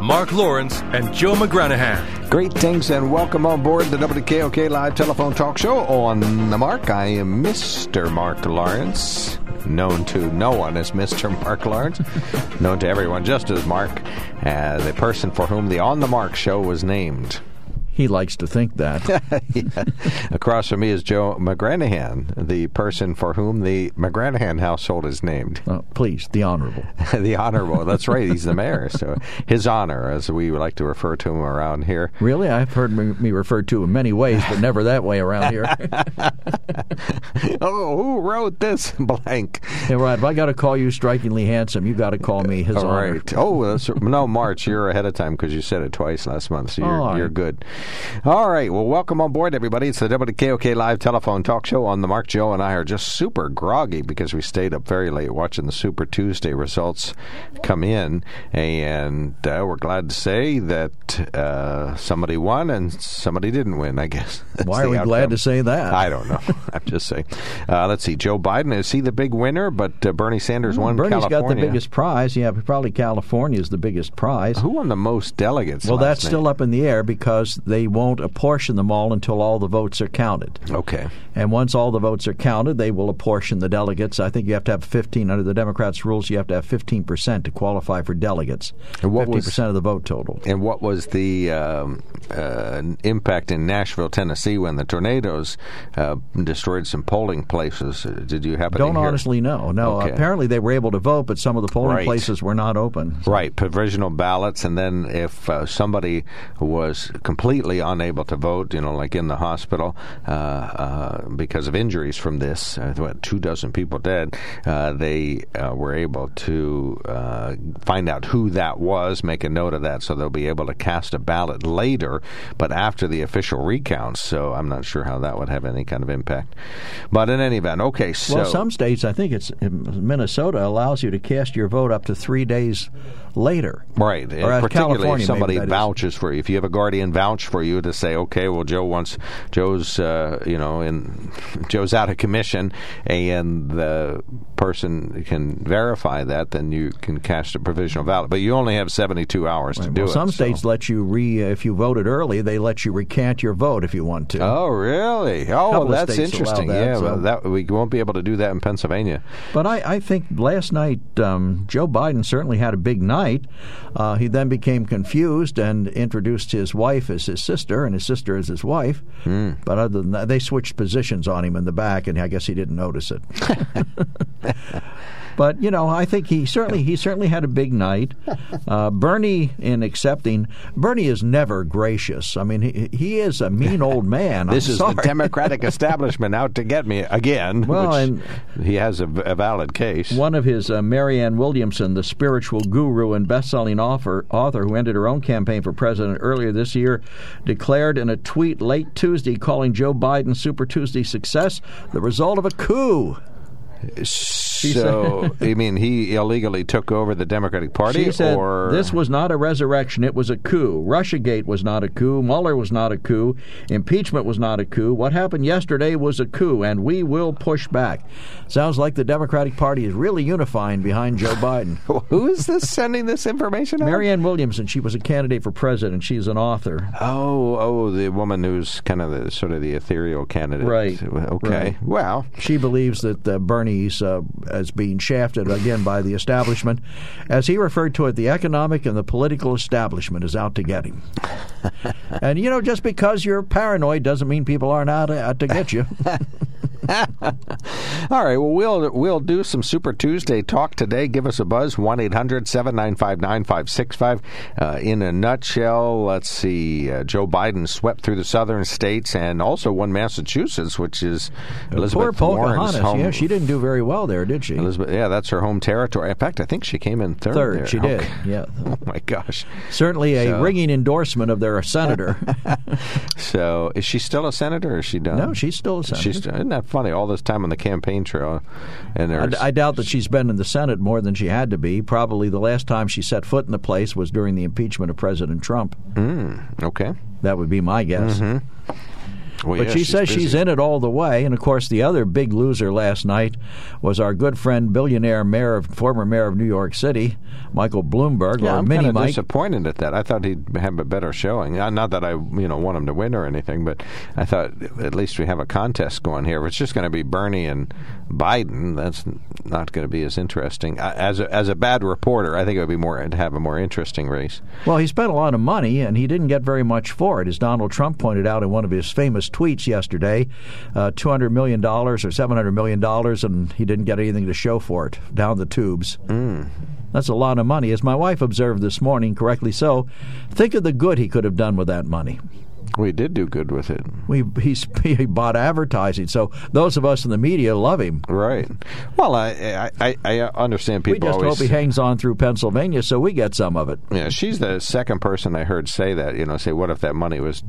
Mark Lawrence and Joe McGranahan. Greetings and welcome on board the WKOK Live Telephone Talk Show on the Mark. I am Mr. Mark Lawrence, known to no one as Mr. Mark Lawrence, known to everyone just as Mark, uh, the person for whom the On the Mark show was named. He likes to think that. yeah. Across from me is Joe McGranahan, the person for whom the McGranahan household is named. Oh, please, the Honorable. the Honorable. That's right. He's the mayor. So his honor, as we like to refer to him around here. Really? I've heard me referred to in many ways, but never that way around here. oh, who wrote this blank? Yeah, right. If I got to call you strikingly handsome, you got to call me his All honor. right. Oh, uh, no, March. You're ahead of time because you said it twice last month, so you're, Oh, you're good. All right. Well, welcome on board, everybody. It's the WKOK Live Telephone Talk Show on the Mark. Joe and I are just super groggy because we stayed up very late watching the Super Tuesday results come in, and uh, we're glad to say that uh, somebody won and somebody didn't win. I guess. That's Why are we glad to say that? I don't know. I'm just saying. Uh, let's see. Joe Biden is he the big winner? But uh, Bernie Sanders won Bernie's got the biggest prize. Yeah, probably California is the biggest prize. Who won the most delegates? Well, that's still up in the air because they won't apportion them all until all the votes are counted. Okay. And once all the votes are counted, they will apportion the delegates. I think you have to have 15 under the Democrats' rules. You have to have 15 percent to qualify for delegates. And what 50 percent of the vote total. And what was the um, uh, impact in Nashville, Tennessee, when the tornadoes uh, destroyed some polling places? Did you happen Don't to hear? honestly know. No, Okay. apparently they were able to vote, but some of the polling Right. places were not open. Right, provisional ballots, and then if uh, somebody was completely unable to vote, you know, like in the hospital uh, uh, because of injuries from this, uh, what two dozen people dead, uh, they uh, were able to uh, find out who that was, make a note of that, so they'll be able to cast a ballot later, but after the official recounts. So I'm not sure how that would have any kind of impact. But in any event, okay, so well, some states, I think it's Minnesota, allows you to cast your vote up to three days later. Right, Or, and particularly California, if somebody that is. vouches for you. If you have a guardian vouch for you to say, okay, well, Joe wants Joe's, uh, you know, in Joe's out of commission, and the person can verify that, then you can cast a provisional ballot. But you only have seventy-two hours to do well, it. some so- states let you re if you voted early, they let you recant your vote if you want to. Oh, really? Oh, that's interesting. that, yeah, so- well, that we won't be able to do that in Pennsylvania. But I, I think last night um, Joe Biden certainly had a big night. Uh, he then became confused and introduced his wife as his sister and his sister as his wife. Hmm. But other than that, they switched positions on him in the back, and I guess he didn't notice it. But you know, I think he certainly he certainly had a big night. Uh, Bernie, in accepting, Bernie is never gracious. I mean, he, he is a mean old man. This I'm is sorry. the Democratic establishment out to get me again. Well, which and- he has a, a valid case. One of his, uh, Marianne Williamson, the spiritual guru and best-selling author, author who ended her own campaign for president earlier this year, declared in a tweet late Tuesday calling Joe Biden's Super Tuesday success the result of a coup. So, you mean he illegally took over the Democratic Party, She said or this was not a resurrection; it was a coup. RussiaGate was not a coup. Mueller was not a coup. Impeachment was not a coup. What happened yesterday was a coup, and we will push back. Sounds like the Democratic Party is really unifying behind Joe Biden. who is this sending this information? out? Marianne Williamson, she was a candidate for president. She's an author. Oh, oh, the woman who's kind of the sort of the ethereal candidate. Right, Okay. right. Well, She believes that uh, Bernie's uh, as being shafted again by the establishment. As he referred to it, the economic and the political establishment is out to get him. and, you know, just because you're paranoid doesn't mean people aren't out, out to get you. All right. Well, we'll we'll do some Super Tuesday talk today. Give us a buzz one 9565 uh, In a nutshell, let's see. Uh, Joe Biden swept through the southern states and also won Massachusetts, which is Elizabeth Poor Warren's home. Yeah, she didn't do very well there, did she? Elizabeth, yeah, that's her home territory. In fact, I think she came in third. Third, there. she did. Yeah, Oh my gosh. certainly a So- ringing endorsement of their senator. So, is she still a senator? Or is she done? no, she's still a senator. She's isn't that funny? All this time on the campaign trail, and I, there's I doubt that she's been in the Senate more than she had to be. Probably the last time she set foot in the place was during the impeachment of President Trump. Mm, okay. That would be my guess. Mm-hmm. Well, But yeah, she says she's in it all the way. And of course, the other big loser last night was our good friend, billionaire mayor, of, former mayor of New York City, Michael Bloomberg, Yeah, or I'm kind of disappointed at that. I thought he'd have a better showing. Uh, Not that I, you know, want him to win or anything, but I thought at least we have a contest going here. If it's just going to be Bernie and Biden, that's not going to be as interesting. Uh, As a, as a bad reporter, I think it would be more to have a more interesting race. Well, he spent a lot of money, and he didn't get very much for it, as Donald Trump pointed out in one of his famous tweets yesterday. Uh, $200 million or $700 million, and he didn't get anything to show for it down the tubes. Mm. That's a lot of money. As my wife observed this morning, correctly so, think of the good he could have done with that money. We did do good with it. We, he, he bought advertising, so those of us in the media love him. Right. Well, I I, I understand people we just always hope he hangs on through Pennsylvania so we get some of it. Yeah, she's the second person I heard say that. You know, say what if that money was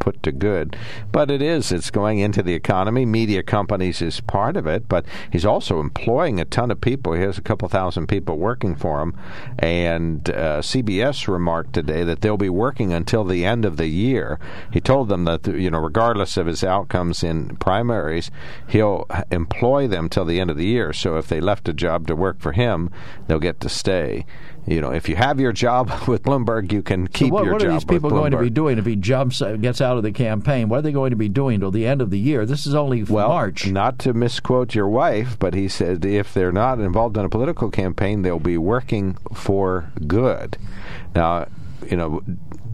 put to good? But it is. It's going into the economy. Media companies is part of it, but he's also employing a ton of people. He has a couple thousand people working for him, and uh, CBS remarked today that they'll be working until the end of the year. He told them that you know, regardless of his outcomes in primaries, he'll employ them till the end of the year. So if they left a job to work for him, they'll get to stay. You know, if you have your job with Bloomberg, you can keep so what, your what job are these people going to be doing if he jumps, uh, gets out of the campaign? What are they going to be doing till the end of the year? This is only Well, March. not to misquote your wife, but he said if they're not involved in a political campaign, they'll be working for good. Now, you know,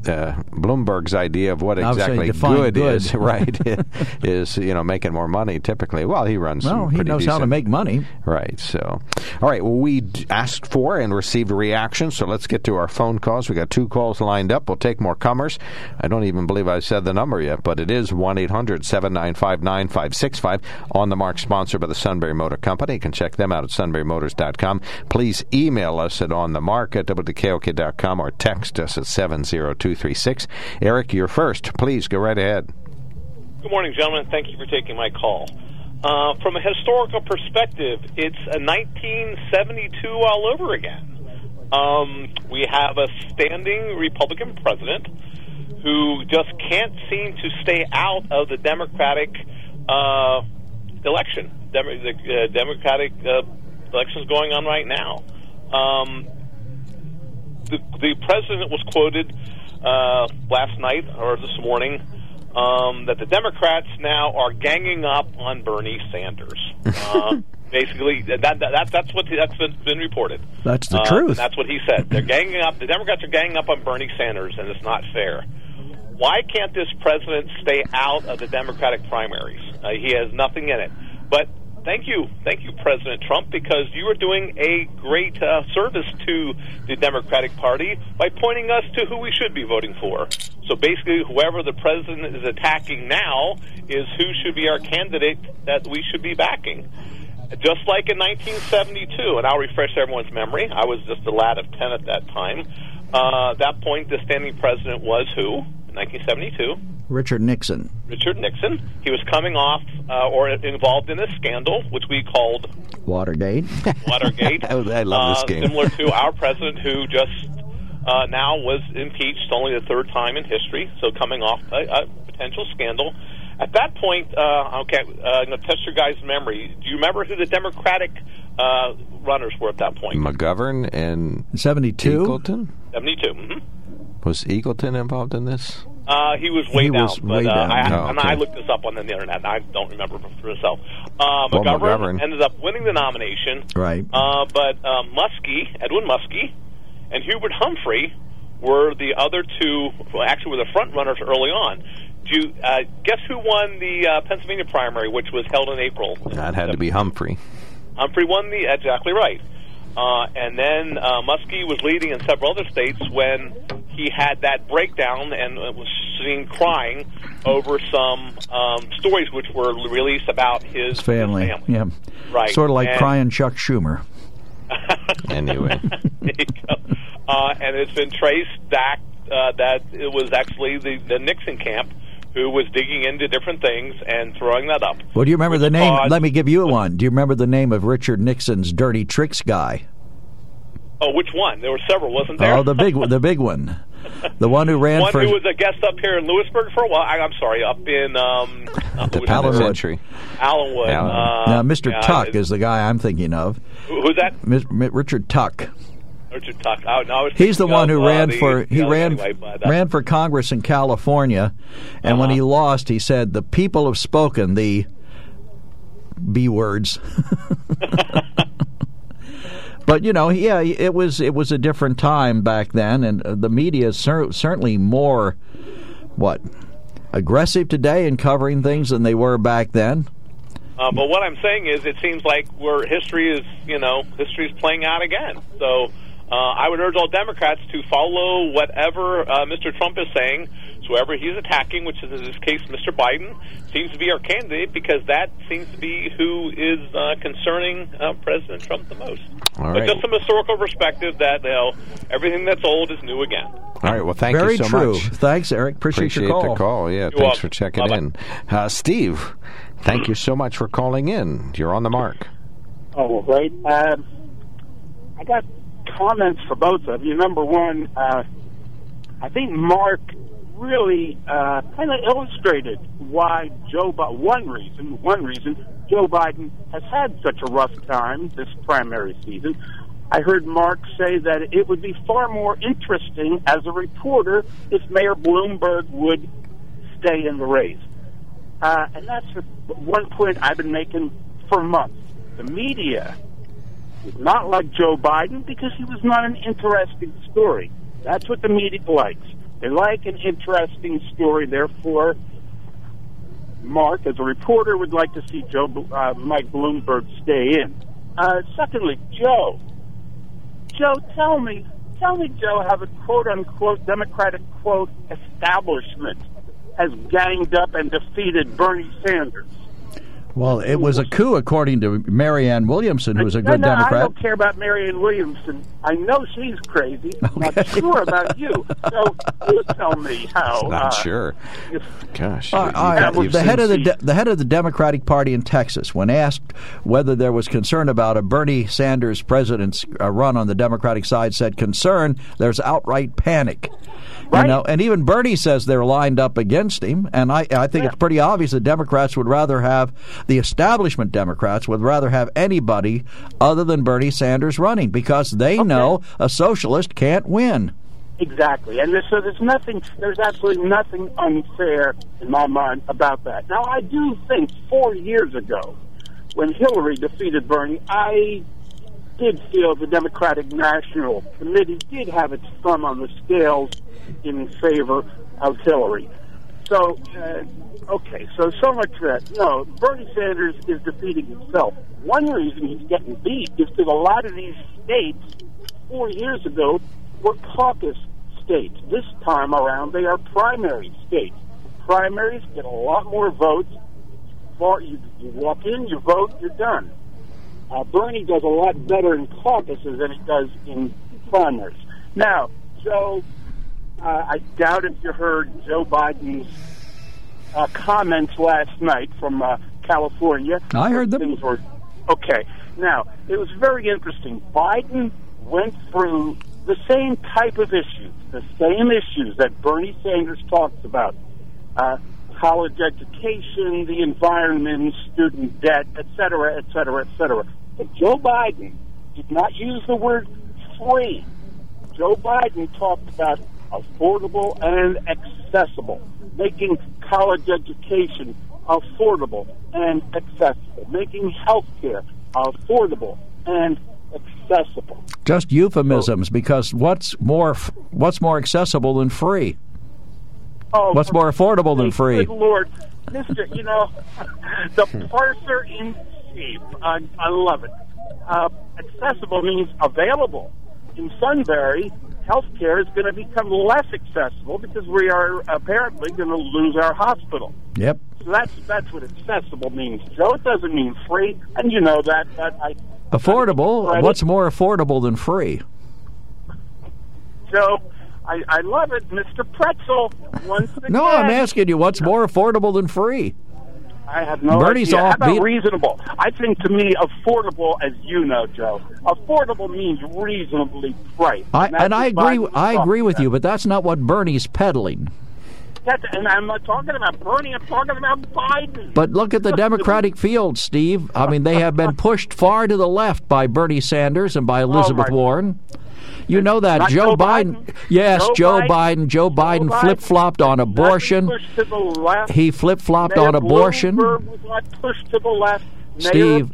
uh, Bloomberg's idea of what I was saying exactly good, good. is, right, is you know making more money. Typically, well, he runs. well, he knows how to make money. Right. So, all right. Well, we asked for and received a reaction. So let's get to our phone calls. We got two calls lined up. We'll take more comers. I don't even believe I said the number yet, but it is one 9565 On the mark, sponsored by the Sunbury Motor Company. You can check them out at sunburymotors.com. Please email us at on the mark at wkok.com or text us at 70236. Eric, you're first. Please go right ahead. Good morning, gentlemen. Thank you for taking my call. Uh, from a historical perspective, it's a 1972 all over again. Um, we have a standing Republican president who just can't seem to stay out of the Democratic uh, election. Dem- the uh, Democratic uh, elections going on right now. Um, the, the president was quoted uh, last night or this morning um, that the Democrats now are ganging up on Bernie Sanders. Uh, basically, that, that, that that's what that's been, been reported. That's the Uh, truth. that's what he said. They're ganging up. The Democrats are ganging up on Bernie Sanders, and it's not fair. Why can't this president stay out of the Democratic primaries? Uh, he has nothing in it. But thank you, thank you, President Trump, because you are doing a great uh, service to the Democratic Party by pointing us to who we should be voting for. So basically, whoever the president is attacking now is who should be our candidate that we should be backing. Just like in 1972, and I'll refresh everyone's memory. I was just a lad of 10 at that time. Uh, at that point, the standing president was who? In 1972, Richard Nixon. Richard Nixon. He was coming off uh, or involved in a scandal, which we called Watergate. Watergate. I love this uh, game. Similar to our president, who just uh, now was impeached only the third time in history, so coming off a, a potential scandal. At that point, uh, okay, uh, I'm going to test your guys' memory. Do you remember who the Democratic uh, runners were at that point? McGovern and 72? Eagleton? 72. hmm Was Eagleton involved in this? Uh, he was way He down, was but way uh, down. I, Oh, and okay. I looked this up on the internet. and I don't remember for myself. Uh, Well, McGovern, McGovern- ended up winning the nomination, Right. uh, but uh, Muskie, Edwin Muskie, and Hubert Humphrey were the other two. Well, actually, were the front runners early on. do you uh, guess who won the uh, Pennsylvania primary, which was held in April? That had to be Humphrey. Humphrey won the exactly right. Uh, and then uh, Muskie was leading in several other states when he had that breakdown and was seen crying over some um, stories which were released about his, His family. family. Yeah. Right. Sort of like And- crying Chuck Schumer. Anyway, There you go. Uh, and it's been traced back uh, that it was actually the, the Nixon camp who was digging into different things and throwing that up. Well, do you remember the name? caused- Let me give you one. Do you remember the name of Richard Nixon's dirty tricks guy? Oh, which one? There were several, wasn't there? Oh, the big, the big one, the one who ran one for who was a guest up here in Lewisburg for a while. I, I'm sorry, up in um, not the Lewisburg, Allenwood. penitentiary. Allenwood. Allen. Uh, now Mr. yeah, Tuck is the guy I'm thinking of. who- who's that? Mis- Mi- Richard Tuck. Richard Tuck. Oh, no, I was He's the one of, who uh, ran the- for he the other ran anyway, uh, ran for Congress in California, and when Uh-huh. he lost, he said, "The people have spoken." The B words. But you know, yeah, it was it was a different time back then, and uh, the media is cer- certainly more what aggressive today in covering things than they were back then. Uh, but what I'm saying is, it seems like where history is, you know, history is playing out again. So uh, I would urge all Democrats to follow whatever uh, Mr. Trump is saying. So whoever he's attacking, which is in this case Mr. Biden, seems to be our candidate because that seems to be who is uh, concerning uh, President Trump the most. All but right. just some historical perspective that you know everything that's old is new again. All right. Well, thank Very you so true. much. Thanks, Eric. Appreciate, Appreciate your call. the call. Yeah, thanks welcome. for checking Bye-bye. in. Uh, Steve, thank you so much for calling in. You're on the mark. Oh, great. Um, I got comments for both of you. Number one, uh, I think Mark really uh, kind of illustrated why Joe. Bi- one reason, one reason Joe Biden has had such a rough time this primary season. I heard Mark say that it would be far more interesting as a reporter if Mayor Bloomberg would stay in the race. Uh, and that's one point I've been making for months. The media not like Joe Biden because he was not an interesting story. That's what the media likes. They like an interesting story. Therefore, Mark, as a reporter, would like to see Joe, uh, Mike Bloomberg stay in. Uh, secondly, Joe. Joe, tell me, tell me, Joe, how the quote unquote Democratic quote establishment has ganged up and defeated Bernie Sanders. Well, it was a coup, according to Marianne Williamson, who's a no, good no, I Democrat. don't care about Marianne Williamson. I know she's crazy. I'm Okay. not sure about you. So you tell me how. Not uh, sure. if- Gosh. Uh, you- you- uh, the head of the de- the head of the Democratic Party in Texas, when asked whether there was concern about a Bernie Sanders president's uh, run on the Democratic side, said concern. There's outright panic. You know, and even Bernie says they're lined up against him, and I, I think Yeah. it's pretty obvious that Democrats would rather have the establishment Democrats would rather have anybody other than Bernie Sanders running because they know a socialist can't win. Exactly, and there's, so there's nothing, there's absolutely nothing unfair in my mind about that. Now, I do think four years ago, when Hillary defeated Bernie, I did feel the Democratic National Committee did have its thumb on the scales in favor of Hillary. So, uh, okay, so so much for that. No, Bernie Sanders is defeating himself. One reason he's getting beat is because a lot of these states four years ago were caucus states. This time around, they are primary states. Primaries get a lot more votes. You, you walk in, you vote, you're done. Uh, Bernie does a lot better in caucuses than he does in primaries. Now, Joe, uh, I doubt if you heard Joe Biden's uh, comments last night from uh, California. I heard them. Things were okay. Now, it was very interesting. Biden went through the same type of issues, the same issues that Bernie Sanders talks about. Uh, college education, the environment, student debt, et cetera, et cetera, et cetera. But Joe Biden did not use the word free. Joe Biden talked about affordable and accessible, making college education affordable and accessible, making health care affordable and accessible. Just euphemisms, because what's more what's more accessible than free? Oh, What's more affordable than free? Good? Lord, Mister, you know, the parser in chief. I, I love it. Uh, accessible means available. In Sunbury, healthcare is going to become less accessible because we are apparently going to lose our hospital. Yep. So that's that's what accessible means, Joe. It doesn't mean free, and you know that. But I Affordable. What's more affordable than free? Joe, I, I love it, Mr. Pretzel. Once again, No, I'm asking you, what's more affordable than free? I have no Bernie's idea. How about beat- reasonable? I think to me, affordable, as you know, Joe, affordable means reasonably priced. I, and I agree. I agree with about. you, but that's not what Bernie's peddling. That's, and I'm not talking about Bernie. I'm talking about Biden. But look at the Democratic field, Steve. I mean, they have been pushed far to the left by Bernie Sanders and by oh, Elizabeth Oh, Warren. You know that Not Joe Biden. Biden? Yes, Joe Joe Biden? Biden. Joe Biden Biden? flip flopped on abortion. Not pushed to the left. He flip flopped on abortion. Bloomberg was not pushed to the left. Steve.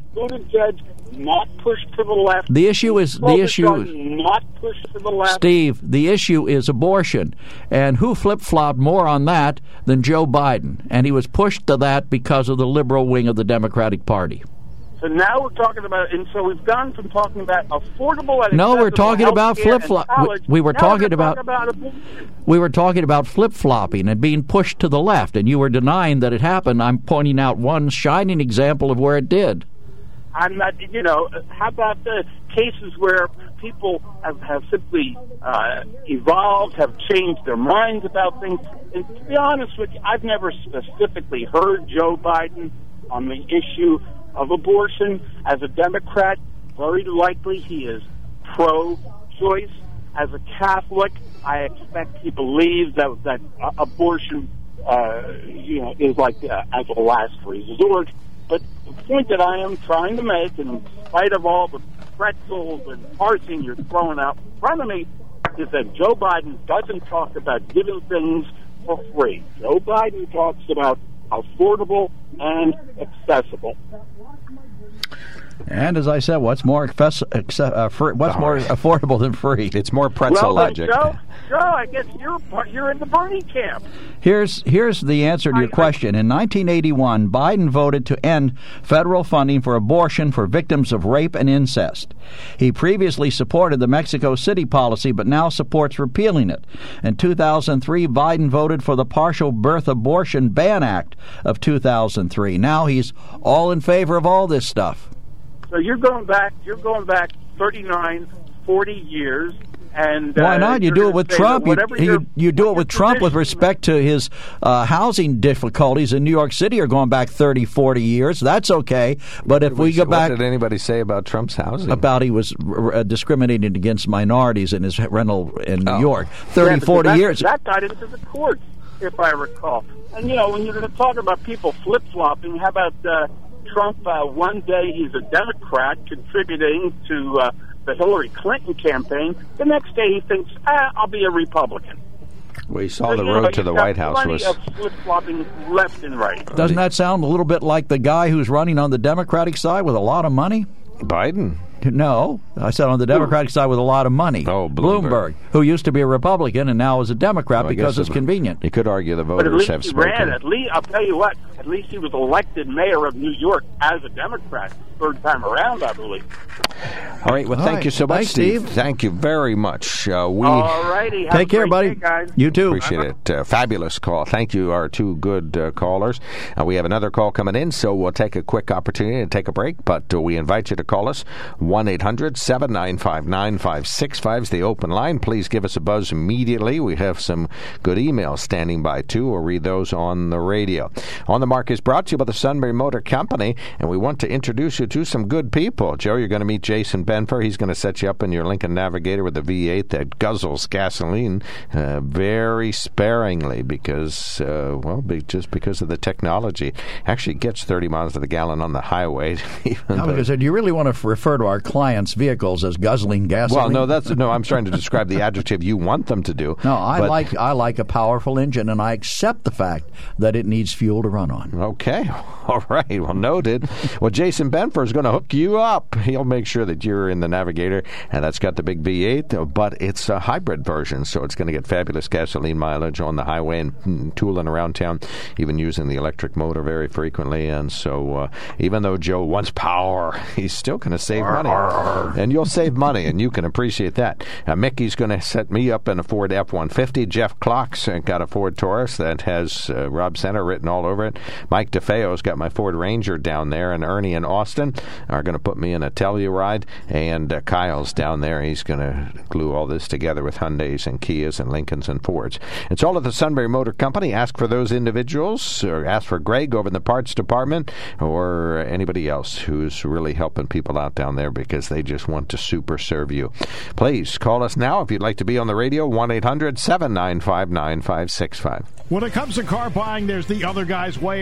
Not pushed to the left. The issue is the issue. Not pushed to the left. Steve, the issue is abortion. And who flip flopped more on that than Joe Biden? And he was pushed to that because of the liberal wing of the Democratic Party. So now we're talking about, and so we've gone from talking about affordable and No, we're talking about flip-flop. We- we were Now talking we're about- about. We were talking about flip flopping and being pushed to the left, and you were denying that it happened. I'm pointing out one shining example of where it did. I'm not, you know, how about the cases where people have, have simply uh, evolved, have changed their minds about things? And to be honest with you, I've never specifically heard Joe Biden on the issue of abortion. As a Democrat, very likely he is pro choice. As a Catholic, I expect he believes that, that uh, abortion uh, you know, is like uh, as a last resort. But the point that I am trying to make, in spite of all the pretzels and parsing you're throwing out in front of me, is that Joe Biden doesn't talk about giving things for free. Joe Biden talks about affordable and accessible. And as I said, what's more access, acce- uh, free, what's more affordable than free? It's more pretzel well, logic. then, Joe, Joe, I guess you're you're in the Bernie camp. Here's here's the answer to your I- I- question. In 1981, Biden voted to end federal funding for abortion for victims of rape and incest. He previously supported the Mexico City policy, but now supports repealing it. In 2003, Biden voted for the Partial Birth Abortion Ban Act of 2003. Now he's all in favor of all this stuff. So you're going back. You're going back 39, 40 years. And Why uh, not? You you're do it with Trump. You, you, you do it with Trump with respect to his uh, housing difficulties in New York City are going back 30, 40 years. That's okay. But if we go what back did anybody say about Trump's housing? about he was uh, discriminating against minorities in his rental in New Oh. York, Yeah, 30, because 40 that, years. That got into the courts, if I recall. And you know, when you're going to talk about people flip flopping, how about uh, Trump? Uh, one day he's a Democrat contributing to uh, the Hillary Clinton campaign. The next day he thinks, ah, I'll be a Republican. we saw So, the you know, road to the White House was. flip flopping left and right. Doesn't that sound a little bit like the guy who's running on the Democratic side with a lot of money? Biden. No, I said on the Democratic side with a lot of money. Oh, Bloomberg. who used to be a Republican and now is a Democrat Well, because it's the- convenient. You could argue the But at voters least have he spoken. ran. At least I'll tell you what. At least he was elected mayor of New York as a Democrat, third time around, I believe. All right. Well, All thank right. you so much, Thanks, Steve. Steve. Thank you very much. Uh, we All righty. Have Take a care, great buddy. day, guys. You too. appreciate it. Uh, fabulous call. Thank you, our two good uh, callers. Uh, we have another call coming in, so we'll take a quick opportunity to take a break. But uh, we invite you to call us 1 800 795 9565 is the open line. Please give us a buzz immediately. We have some good emails standing by too. We'll read those on the radio. On the Mark is brought to you by the Sunbury Motor Company, and we want to introduce you to some good people. Joe, you're going to meet Jason Benfer. He's going to set you up in your Lincoln Navigator with a V8 that guzzles gasoline uh, very sparingly because, uh, well, be, just because of the technology. Actually, gets 30 miles to the gallon on the highway. No, because do you really want to refer to our clients' vehicles as guzzling gasoline? well, no, that's no. I'm trying to describe the adjective you want them to do. No, I but- like I like a powerful engine, and I accept the fact that it needs fuel to run on. Okay, all right. Well, noted. Well, Jason Benford is going to hook you up. He'll make sure that you're in the Navigator, and that's got the big V8, but it's a hybrid version, so it's going to get fabulous gasoline mileage on the highway and mm, tooling around town, even using the electric motor very frequently. And so, uh, even though Joe wants power, he's still going to save money, and you'll save money, and you can appreciate that. Uh, Mickey's going to set me up in a Ford F-150. Jeff Clocks got a Ford Taurus that has uh, Rob Center written all over it. Mike DeFeo's got my Ford Ranger down there, and Ernie and Austin are going to put me in a Telluride, and uh, Kyle's down there. He's going to glue all this together with Hyundais and Kias and Lincolns and Fords. It's all at the Sunbury Motor Company. Ask for those individuals, or ask for Greg over in the parts department, or anybody else who's really helping people out down there because they just want to super serve you. Please call us now if you'd like to be on the radio, 1 800 795 9565. When it comes to car buying, there's the other guy's way,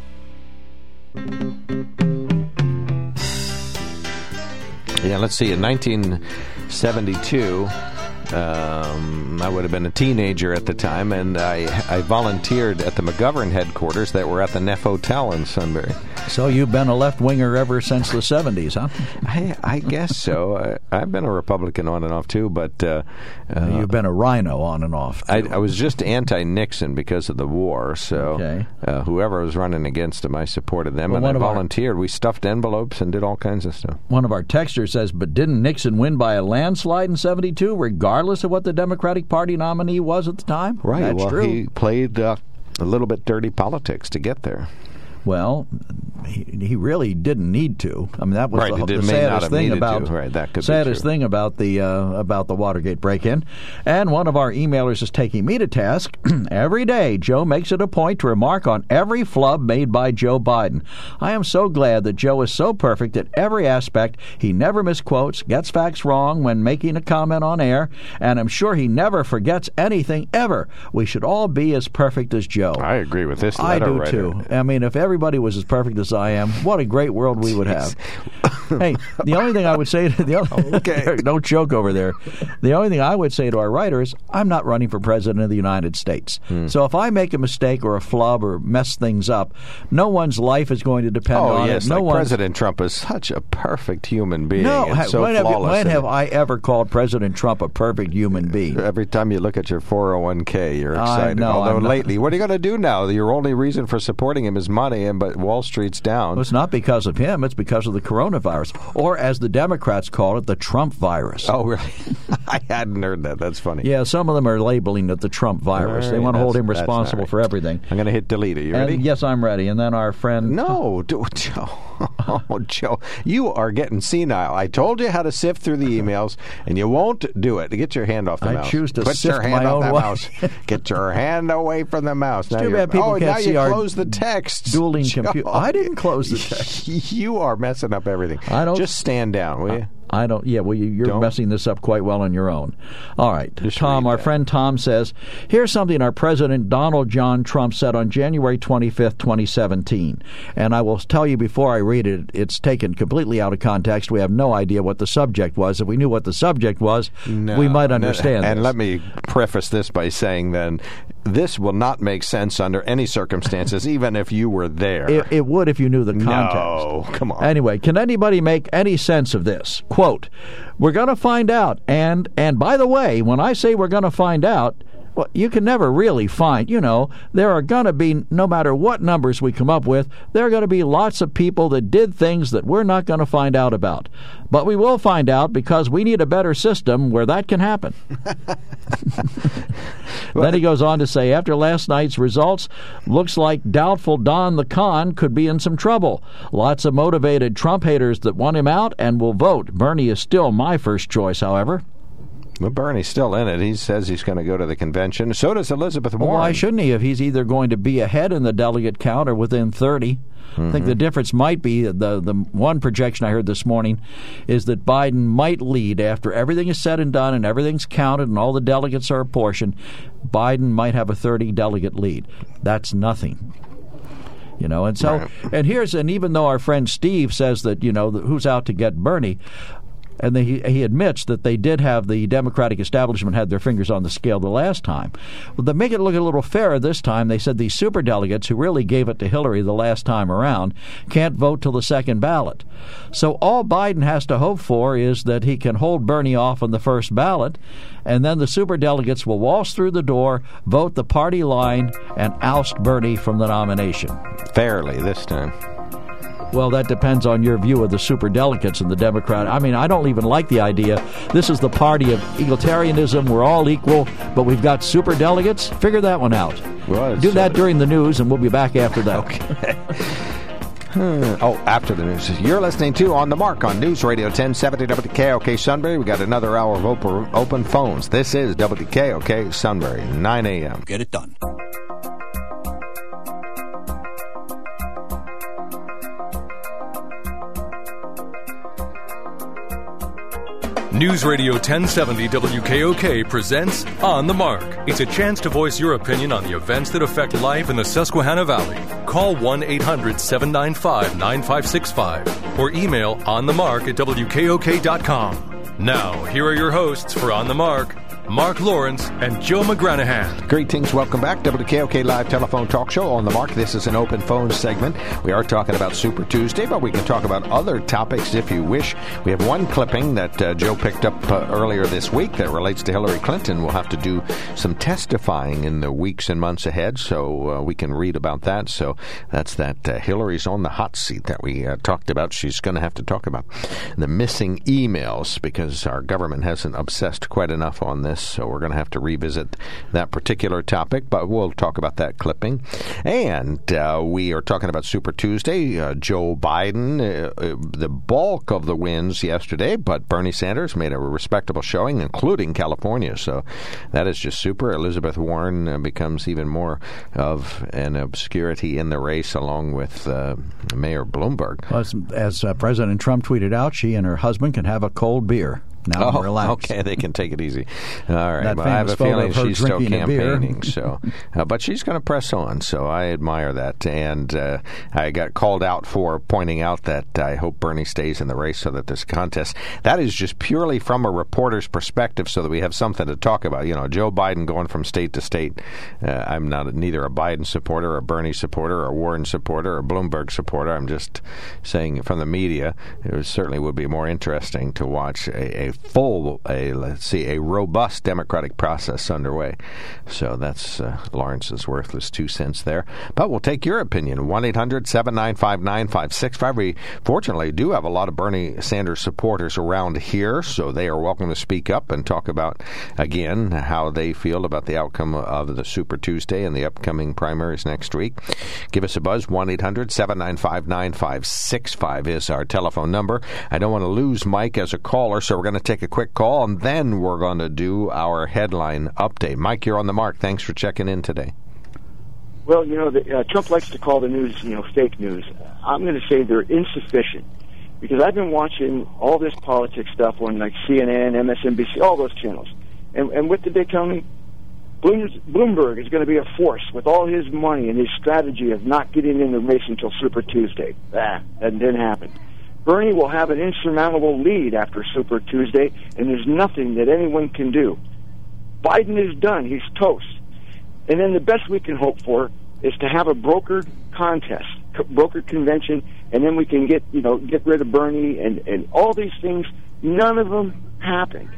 Yeah, let's see. In 1972, um, I would have been a teenager at the time, and I, I volunteered at the McGovern headquarters that were at the Neff Hotel in Sunbury. So you've been a left winger ever since the 70s, huh? I, I guess so. I, I've been a Republican on and off too, but uh, uh, You've been a RINO on and off. I. I was just anti-Nixon because of the war. So Okay. uh, whoever was running against him, I supported them, Well, and I of our- volunteered. We stuffed envelopes and did all kinds of stuff. One of our texters says, but didn't Nixon win by a landslide in 72, regardless of what the Democratic Party nominee was at the time? Right. That's well, true. he played uh, a little bit dirty politics to get there. Well, he, he really didn't need to. I mean, that was Right, the, the saddest thing about to. Right, that could saddest thing about the uh, about the Watergate break-in. And one of our emailers is taking me to task. every day, Joe makes it a point to remark on every flub made by Joe Biden. I am so glad that Joe is so perfect at every aspect. He never misquotes, gets facts wrong when making a comment on air, and I'm sure he never forgets anything ever. We should all be as perfect as Joe. I agree with this I do writer. too. I mean, if everybody was as perfect as I am, what a great world we would have. hey, the only thing I would say to the other, Okay. don't joke over there. The only thing I would say to our writer is, I'm not running for president of the United States. Hmm. So if I make a mistake or a flub or mess things up, no one's life is going to depend Oh on yes, it. No like one's President Trump is such a perfect human being. no, ha- so when, have, when have. I ever called President Trump a perfect human being? Every time you look at your 401k, you're excited. Although I'm not- lately, what are you going to do now? Your only reason for supporting him is money, and but Wall Street's down. Well, it's not because of him, it's because of the coronavirus, or as the Democrats call it, the Trump virus. oh, really? I hadn't heard that. That's funny. Yeah, some of them are labeling it the Trump virus. All they want to hold him responsible right. for everything. I'm going to hit delete. Are you And ready? yes, I'm ready. And then our friend. No, do, Joe. Oh, Joe, you are getting senile. I told you how to sift through the emails, and you won't do it. Get your hand off the I mouse. choose to Put sift your hand my off own that way. mouse. Get your hand away from the mouse. now too bad people oh, can't now see you close the text. dueling computer. I didn't close the text. you are messing up everything. I don't- Just stand down, will you? I don't. Yeah, well, you- you're Don't. messing this up quite well on your own. All right, Just Tom. Our friend Tom says, "Here's something our President Donald John Trump said on January 25th, 2017." And I will tell you before I read it, it's taken completely out of context. We have no idea what the subject was. If we knew what the subject was, we No, might no, understand. And this. let me preface this by saying then, this will not make sense under any circumstances, even if you were there. It, it would if you knew the context. No, come on. Anyway, can anybody make any sense of this? Quote, we're going to find out. And and by the way, when I say we're going to find out, well, you can never really find, you know, there are going to be, no matter what numbers we come up with, there are going to be lots of people that did things that we're not going to find out about. But we will find out because we need a better system where that can happen. then he goes on to say after last night's results, looks like doubtful Don the Con could be in some trouble. Lots of motivated Trump haters that want him out and will vote. Bernie is still my first choice, however. Well, Bernie's still in it. He says he's going to go to the convention. So does Elizabeth Warren. Well, why shouldn't he if he's either going to be ahead in the delegate count or within 30? Mm-hmm. I think the difference might be the the one projection I heard this morning is that Biden might lead after everything is said and done and everything's counted and all the delegates are apportioned. Biden might have a 30 delegate lead. That's nothing you know and so right. and here's and even though our friend steve says that you know who's out to get bernie and they, he admits that they did have the Democratic establishment had their fingers on the scale the last time. Well, to make it look a little fairer this time, they said these super delegates who really gave it to Hillary the last time around can't vote till the second ballot. So all Biden has to hope for is that he can hold Bernie off on the first ballot, and then the super delegates will waltz through the door, vote the party line, and oust Bernie from the nomination. Fairly this time. Well, that depends on your view of the super delegates in the Democrat. I mean, I don't even like the idea. This is the party of egalitarianism. We're all equal, but we've got super delegates. Figure that one out. Well, Do that during the news, and we'll be back after that. Okay. oh, after the news. You're listening to On the Mark on News Radio 1070 WKOK Sunbury. We got another hour of open, open phones. This is WKOK Sunbury, 9 a.m. Get it done. News Radio 1070 WKOK presents On the Mark. It's a chance to voice your opinion on the events that affect life in the Susquehanna Valley. Call 1 800 795 9565 or email onthemark at WKOK.com. Now, here are your hosts for On the Mark, Mark Lawrence, and Joe McGranahan. Greetings. Welcome back. WKOK Live Telephone Talk Show on the mark. This is an open phone segment. We are talking about Super Tuesday, but we can talk about other topics if you wish. We have one clipping that uh, Joe picked up uh, earlier this week that relates to Hillary Clinton. We'll have to do some testifying in the weeks and months ahead, so uh, we can read about that. So that's that uh, Hillary's on the hot seat that we uh, talked about. She's going to have to talk about the missing emails because our government hasn't obsessed quite enough on this so we're going to have to revisit that particular topic, but we'll talk about that clipping. And uh, we are talking about Super Tuesday. Uh, Joe Biden, uh, uh the bulk of the wins yesterday, but Bernie Sanders made a respectable showing, including California. So that is just super. Elizabeth Warren uh, becomes even more of an obscurity in the race, along with Mayor Bloomberg. As, as President Trump tweeted out, she and her husband can have a cold beer. Now oh, relax. Okay, they can take it easy. All right. Well, I have a feeling she's still campaigning, so uh, but she's going to press on. So I admire that, and uh, I got called out for pointing out that I hope Bernie stays in the race so that this contest that is just purely from a reporter's perspective, so that we have something to talk about. You know, Joe Biden going from state to state. Uh, I'm not neither a Biden supporter, a Bernie supporter, a Warren supporter, or Bloomberg supporter. I'm just saying from the media, it certainly would be more interesting to watch a, a full, a let's see, a robust democratic process underway. So that's uh, Lawrence's worthless two cents there. But we'll take your opinion. 1 800 795 9565. We fortunately do have a lot of Bernie Sanders supporters around here, so they are welcome to speak up and talk about, again, how they feel about the outcome of the Super Tuesday and the upcoming primaries next week. Give us a buzz. 1 800 795 9565 is our telephone number. I don't want to lose Mike as a caller, so we're going to take a quick call, and then we're going to do our headline update. Mike, you're on the mark. Thanks for checking in today. Well, you know, the, uh, Trump likes to call the news, you know, fake news. I'm going to say they're insufficient because I've been watching all this politics stuff on like CNN, MSNBC, all those channels. And, and what did they tell me? Bloomberg is going to be a force with all his money and his strategy of not getting in the race until Super Tuesday. Ah, that didn't happen. Bernie will have an insurmountable lead after Super Tuesday, and there's nothing that anyone can do. Biden is done. He's toast. And then the best we can hope for is to have a brokered contest, brokered convention, and then we can get, you know, get rid of Bernie and, and all these things. None of them happened.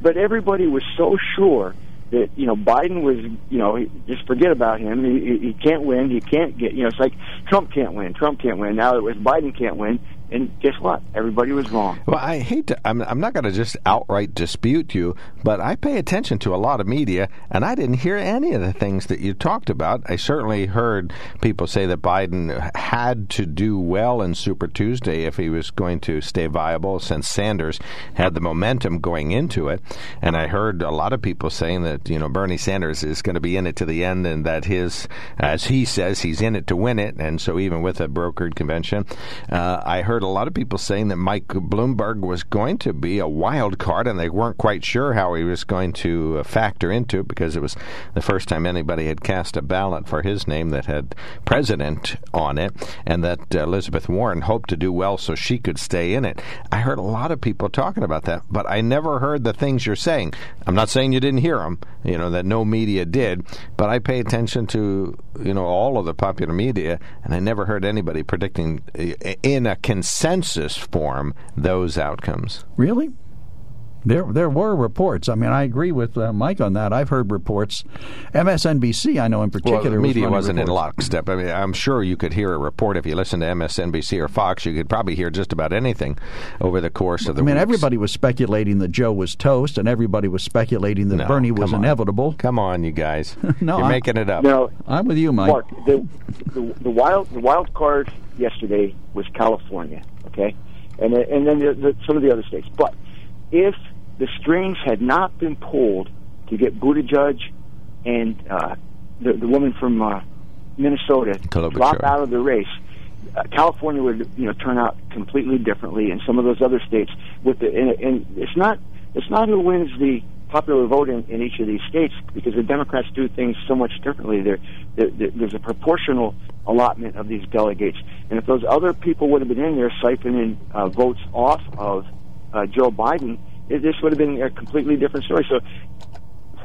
But everybody was so sure that you know Biden was you know just forget about him. He, he can't win. He can't get you know it's like Trump can't win. Trump can't win. Now it was Biden can't win. And guess what? Everybody was wrong. Well, I hate to. I'm, I'm not going to just outright dispute you, but I pay attention to a lot of media, and I didn't hear any of the things that you talked about. I certainly heard people say that Biden had to do well in Super Tuesday if he was going to stay viable, since Sanders had the momentum going into it. And I heard a lot of people saying that you know Bernie Sanders is going to be in it to the end, and that his, as he says, he's in it to win it. And so even with a brokered convention, uh, I heard heard a lot of people saying that Mike Bloomberg was going to be a wild card, and they weren't quite sure how he was going to uh, factor into it because it was the first time anybody had cast a ballot for his name that had president on it, and that uh, Elizabeth Warren hoped to do well so she could stay in it. I heard a lot of people talking about that, but I never heard the things you're saying. I'm not saying you didn't hear them, you know, that no media did, but I pay attention to, you know, all of the popular media, and I never heard anybody predicting uh, in a consensus consensus form those outcomes. Really? There, there were reports. I mean, I agree with uh, Mike on that. I've heard reports. MSNBC, I know in particular, well, the media was wasn't reports. in lockstep. I mean, I'm sure you could hear a report if you listen to MSNBC or Fox. You could probably hear just about anything over the course of the. I mean, weeks. everybody was speculating that Joe was toast, and everybody was speculating that No, Bernie was on. inevitable. Come on, you guys. No, You're I- making it up. No, I'm with you, Mike. Mark, the, the the wild the wild card yesterday was California, okay, and then- and then the, the, some of the other states. But if the strings had not been pulled to get Buttigieg and uh, the the woman from uh, Minnesota drop out of the race, uh, California would you know turn out completely differently, and some of those other states with the and, and it's not it's not who wins the popular vote in, in each of these states because the Democrats do things so much differently. There, there, there there's a proportional allotment of these delegates, and if those other people would have been in there siphoning uh, votes off of uh, Joe Biden, it, this would have been a completely different story. So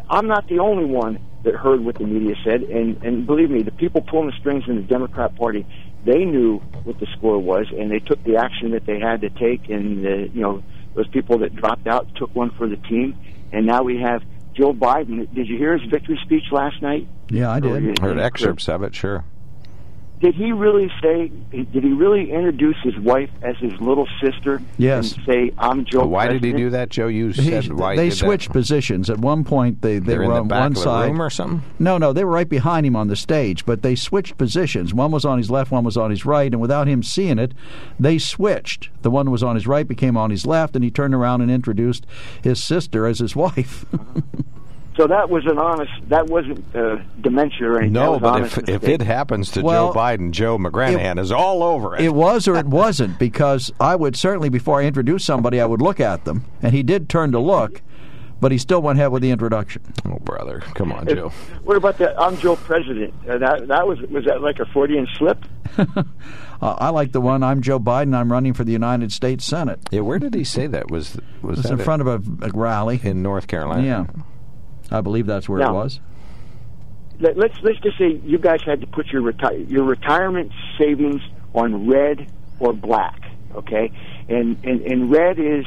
I'm not the only one that heard what the media said, and and believe me, the people pulling the strings in the Democrat Party, they knew what the score was, and they took the action that they had to take, and the, you know those people that dropped out took one for the team, and now we have Joe Biden. Did you hear his victory speech last night? Yeah, I Or you- did. Heard excerpts of it, sure. Did he really say? Did he really introduce his wife as his little sister? Yes. And say, "I'm Joe." But why did he do that, Joe? You He- said why they did switched that. positions. At one point, they, they They're were in the on back one of side. room or something. No, no, they were right behind him on the stage, but they switched positions. One was on his left, one was on his right, and without him seeing it, they switched. The one who was on his right became on his left, and he turned around and introduced his sister as his wife. So that was an honest. That wasn't uh, dementia or anything. No, but honest if if it happens to Well, Joe Biden, Joe McGranahan is all over it. it was or it wasn't, because I would certainly, before I introduced somebody, I would look at them, and he did turn to look, but he still went ahead with the introduction. oh, brother, come on, Joe. What about that? I'm Joe President? Uh, that that was was that like a Freudian slip? Uh, I like the one, I'm Joe Biden, I'm running for the United States Senate. Yeah, where did he say that? Was was It was that in it? front of a, a rally. in North Carolina? Yeah. I believe that's where it was. Let, let's let's just say you guys had to put your reti- your retirement savings on red or black, okay? And and, and red is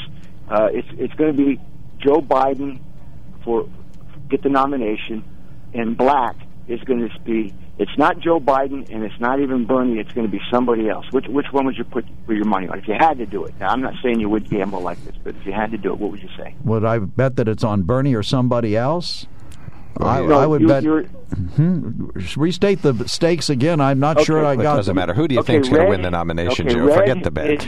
uh, it's it's going to be Joe Biden for get the nomination, and black is going to be it's not Joe Biden and it's not even Bernie. It's going to be somebody else. Which which one would you put for your money on if you had to do it? Now I'm not saying you would gamble like this, but if you had to do it, what would you say? Would I bet that it's on Bernie or somebody else? I, No, I would you- bet. you're- hmm? Restate the stakes again. I'm not sure I Well, it doesn't them. matter. Who do you Okay, think's going to win the nomination, okay, Joe? red Forget the bet.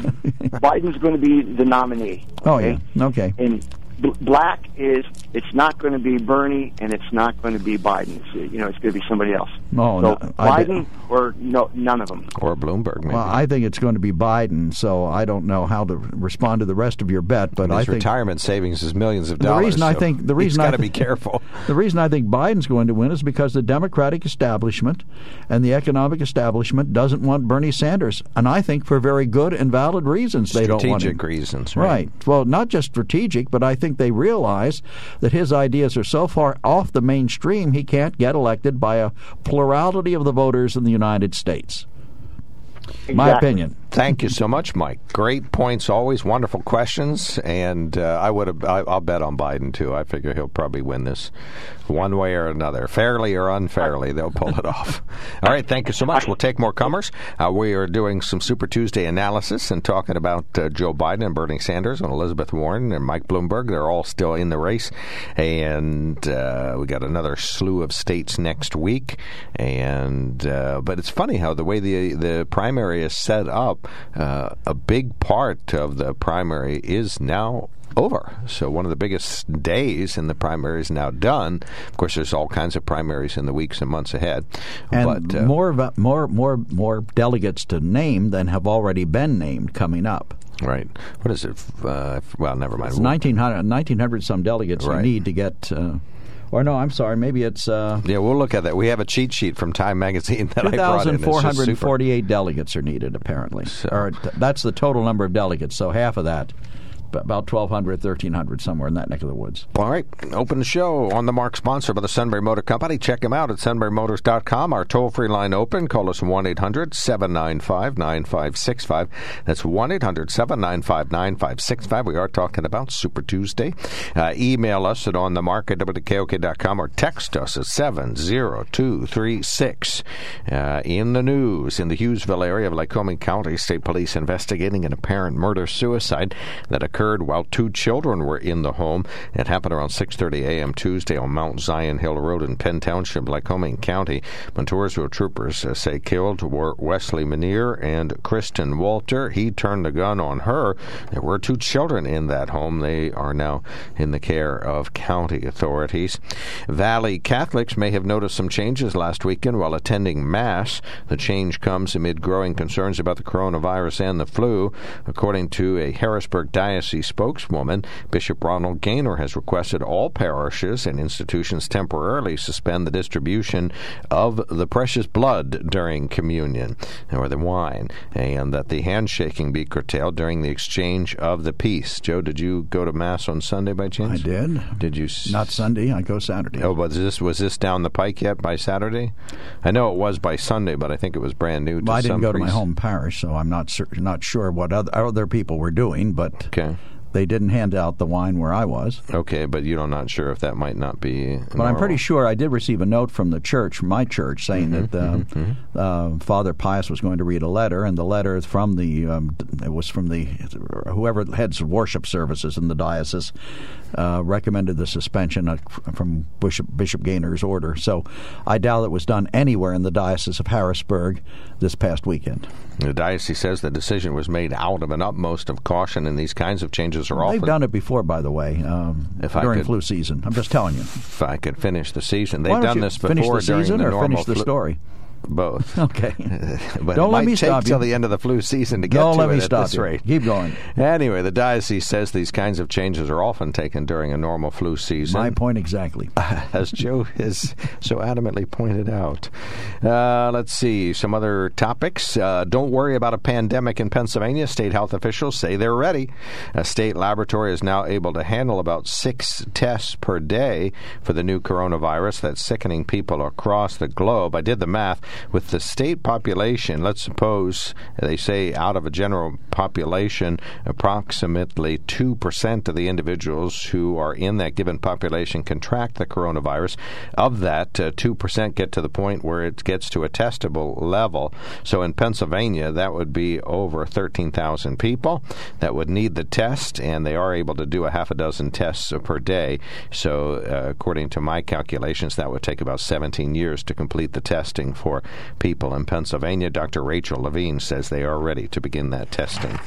Biden's going to be the nominee. Oh yeah. Okay. And bl- black is it's not going to be Bernie and it's not going to be Biden. It's, you know, it's going to be somebody else. Oh, so no, I Biden or no, none of them. or Bloomberg, maybe. Well, I think it's going to be Biden. So I don't know how to respond to the rest of your bet, but His I think retirement savings is millions of dollars. The dollars. reason I think- the reason I got to be careful. The reason I think Biden's going to win is because the Democratic establishment and the economic establishment doesn't want Bernie Sanders, and I think for very good and valid reasons they don't want him. Strategic reasons, Right. right? Well, not just strategic, but I think they realize that his ideas are so far off the mainstream he can't get elected by a plurality of the voters in the United States. My opinion. Thank you so much, Mike. Great points, always wonderful questions, and uh, I would have. I, I'll bet on Biden too. I figure he'll probably win this one way or another, fairly or unfairly. They'll pull it off. All right, thank you so much. We'll take more comers. Uh, we are doing some Super Tuesday analysis and talking about uh, Joe Biden and Bernie Sanders and Elizabeth Warren and Mike Bloomberg. They're all still in the race, and uh, we got another slew of states next week. And uh, but it's funny how the way the the primary is set up, uh, a big part of the primary is now over. So one of the biggest days in the primary is now done. Of course, there's all kinds of primaries in the weeks and months ahead. And but, uh, more, more, more, more delegates to name than have already been named coming up. right. What is it? Uh, well, never mind. It's 1900, 1900 some delegates Right. you need to get. Uh, or no, I'm sorry. Maybe it's uh, Yeah, we'll look at that. We have a cheat sheet from Time Magazine that I brought in. It's just super. 2,448 delegates are needed, apparently. Or th- that's the total number of delegates. So half of that, about 1,200, 1,300, somewhere in that neck of the woods. All right, open the show on the mark sponsored by the Sunbury Motor Company. Check them out at sunburymotors.com. Our toll free line open. Call us 1 800 795 9565. That's 1 800 795 9565. We are talking about Super Tuesday. Uh, email us at on the mark at WKOK.com or text us at 70236. Uh, in the news, in the Hughesville area of Lycoming County, state police investigating an apparent murder suicide that occurred while two children were in the home. It happened around 6:30 a.m. Tuesday on Mount Zion Hill Road in Penn Township, Lycoming County. Montoursville troopers uh, say killed were Wesley Manier and Kristen Walter. He turned the gun on her. There were two children in that home. They are now in the care of county authorities. Valley Catholics may have noticed some changes last weekend while attending Mass. The change comes amid growing concerns about the coronavirus and the flu. According to a Harrisburg Diocese spokeswoman, Bishop Ronald Gainer has requested all parishes and institutions temporarily suspend the distribution of the precious blood during communion or the wine, and that the handshaking be curtailed during the exchange of the peace. Joe, did you go to Mass on Sunday by chance? I did. Did you? s- Not Sunday. I go Saturday. Oh, was this was this down the pike yet by Saturday? I know it was by Sunday, but I think it was brand new. To Well, I didn't go to my home parish, so I'm not cer- not sure what other, other people were doing, but Okay, they didn't hand out the wine where I was. okay, but you're not sure if that might not be. But I'm pretty sure I did receive a note from the church, from my church, saying Mm-hmm, that uh, uh, Father Pius was going to read a letter, and the letter from the um, it was from the whoever heads worship services in the diocese uh, recommended the suspension of, from Bishop Bishop Gainer's order. So I doubt it was done anywhere in the diocese of Harrisburg this past weekend. The diocese says the decision was made out of an utmost of caution, in these kinds of changes are They've done it before, by the way, um, If I during could- flu season. I'm just telling you. If I could finish the season, they've done this before finish the during season the or normal finish the flu- story? Both. Okay. but Don't let me stop till you. the end of the flu season to get Don't to let it me at stop this you. rate. Keep going. Anyway, the diocese says these kinds of changes are often taken during a normal flu season. My point exactly. as Joe has so adamantly pointed out. Uh, let's see some other topics. Uh, don't worry about a pandemic in Pennsylvania. State health officials say they're ready. A state laboratory is now able to handle about six tests per day for the new coronavirus that's sickening people across the globe. I did the math with the state population. Let's suppose they say out of a general population, approximately 2% of the individuals who are in that given population contract the coronavirus. Of that, uh, 2% get to the point where it gets to a testable level. So in Pennsylvania, that would be over 13,000 people that would need the test, and they are able to do a half a dozen tests per day. So, uh, according to my calculations, that would take about 17 years to complete the testing for people in Pennsylvania. Dr. Rachel Levine says they are ready to begin that testing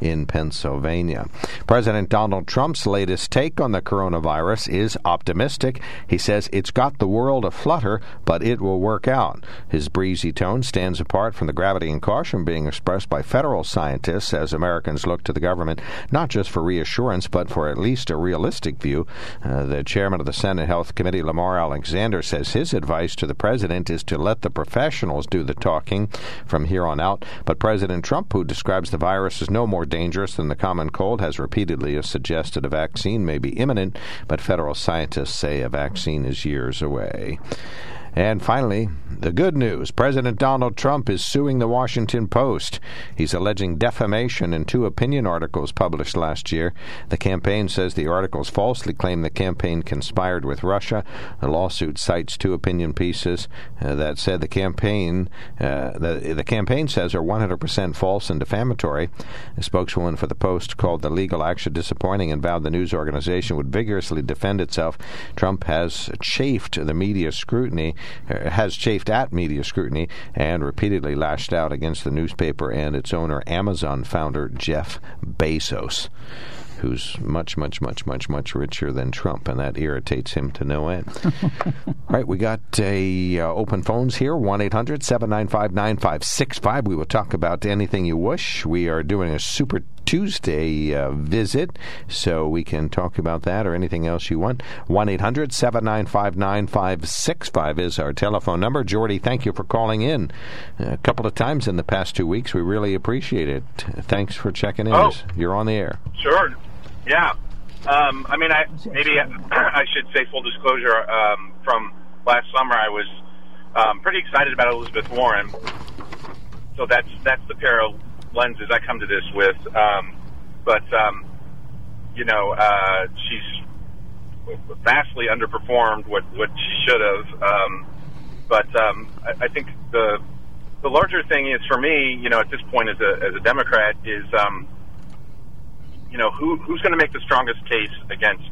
in Pennsylvania. President Donald Trump's latest take on the coronavirus is optimistic. He says it's got the world aflutter, but it will work out. His breezy tone stands apart from the gravity and caution being expressed by federal scientists as Americans look to the government not just for reassurance, but for at least a realistic view. Uh, the chairman of the Senate Health Committee, Lamar Alexander, says his advice to the president is to let the professionals do the talking from here on out. But President Trump, who describes the virus as no more dangerous than the common cold, has repeatedly suggested a vaccine may be imminent, but federal scientists say a vaccine is years away. And finally, the good news President Donald Trump is suing the Washington Post. He's alleging defamation in two opinion articles published last year. The campaign says the articles falsely claim the campaign conspired with Russia. The lawsuit cites two opinion pieces uh, that said the campaign uh, the, the campaign says are 100% false and defamatory. A spokeswoman for the Post called the legal action disappointing and vowed the news organization would vigorously defend itself. Trump has chafed the media scrutiny, Uh, has chafed at media scrutiny, and repeatedly lashed out against the newspaper and its owner, Amazon founder Jeff Bezos who's much, much, much, much, much richer than Trump, and that irritates him to no end. All right, we got a uh, open phones here one 9565 We will talk about anything you wish. We are doing a Super Tuesday uh, visit, so we can talk about that or anything else you want. 1 800 795 9565 is our telephone number. Jordy, thank you for calling in a couple of times in the past two weeks. We really appreciate it. Thanks for checking in. Oh. You're on the air. Sure. Yeah. Um, I mean, I maybe I should say full disclosure. Um, from last summer, I was um, pretty excited about Elizabeth Warren. So that's that's the pair of lenses I come to this with. Um, but um, you know, uh, she's vastly underperformed what what she should have. Um, but I, I think the the larger thing is for me, you know, at this point as a as a Democrat is. Um, you know, who who's going to make the strongest case against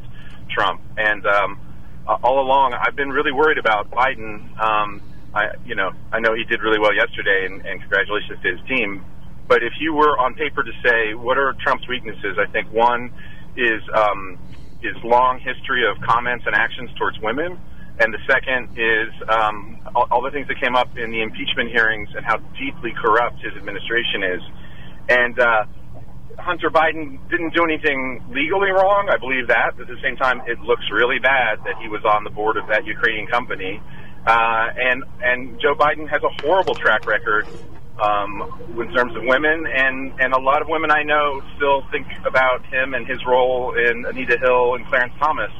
Trump? And um, all along, I've been really worried about Biden. Um, I, you know, I know he did really well yesterday, and, and congratulations to his team. But if you were on paper to say what are Trump's weaknesses, I think one is um, his long history of comments and actions towards women, and the second is um, all, all the things that came up in the impeachment hearings and how deeply corrupt his administration is. And uh, Hunter Biden didn't do anything legally wrong. I believe that. But at the same time, it looks really bad that he was on the board of that Ukrainian company. Uh, and and Joe Biden has a horrible track record um, in terms of women, and and a lot of women I know still think about him and his role in Anita Hill and Clarence Thomas.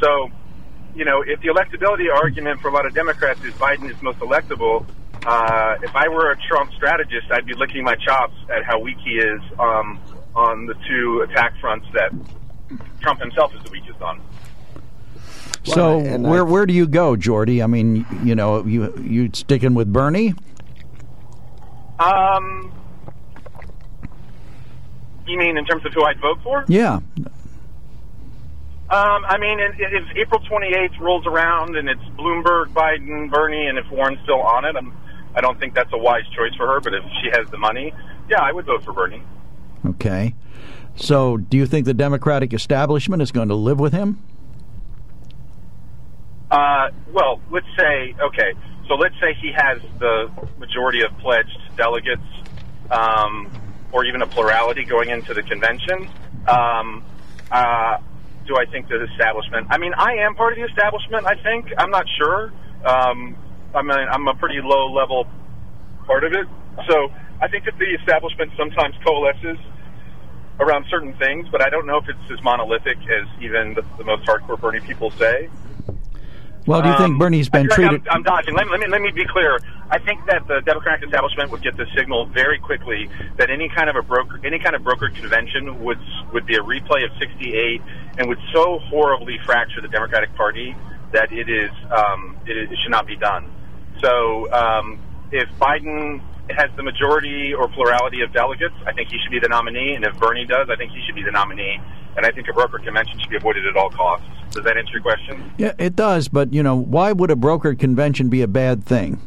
So, you know, if the electability argument for a lot of Democrats is Biden is most electable, uh, if I were a Trump strategist, I'd be licking my chops at how weak he is um, on the two attack fronts that Trump himself is the weakest on. So Well, where I- where do you go, Jordy? I mean, you know, you you sticking with Bernie? Um, you mean in terms of who I'd vote for? Yeah. Um, I mean, if, if April 28th rolls around and it's Bloomberg, Biden, Bernie, and if Warren's still on it, I'm, I don't think that's a wise choice for her. But if she has the money, yeah, I would vote for Bernie. Okay. So, do you think the Democratic establishment is going to live with him? Uh, well, let's say okay. So let's say he has the majority of pledged delegates, um, or even a plurality going into the convention. Um, uh, do I think the establishment? I mean, I am part of the establishment. I think I'm not sure. Um, I'm a, I'm a pretty low level part of it. So I think that the establishment sometimes coalesces around certain things, but I don't know if it's as monolithic as even the, the most hardcore Bernie people say. Well, do you think Um, Bernie's been like treated? I'm, I'm dodging. Let me, let me let me be clear. I think that the Democratic establishment would get the signal very quickly that any kind of a broker, any kind of brokered convention would would be a replay of '68 and would so horribly fracture the Democratic Party that it is um, it, it should not be done. So um, if Biden has the majority or plurality of delegates, I think he should be the nominee. And if Bernie does, I think he should be the nominee. And I think a broker convention should be avoided at all costs. Does that answer your question? yeah, it does. But you know, why would a brokered convention be a bad thing?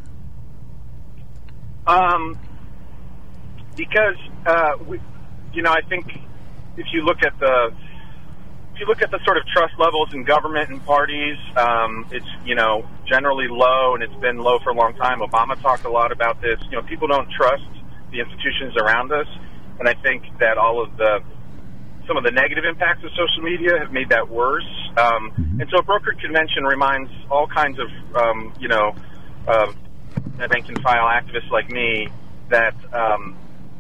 Um, because uh, we, you know, I think if you look at the if you look at the sort of trust levels in government and parties, um, it's you know generally low, and it's been low for a long time. Obama talked a lot about this. You know, people don't trust the institutions around us, and I think that all of the some of the negative impacts of social media have made that worse. Um, and so, a brokered convention reminds all kinds of um, you know uh, rank and file activists like me that um,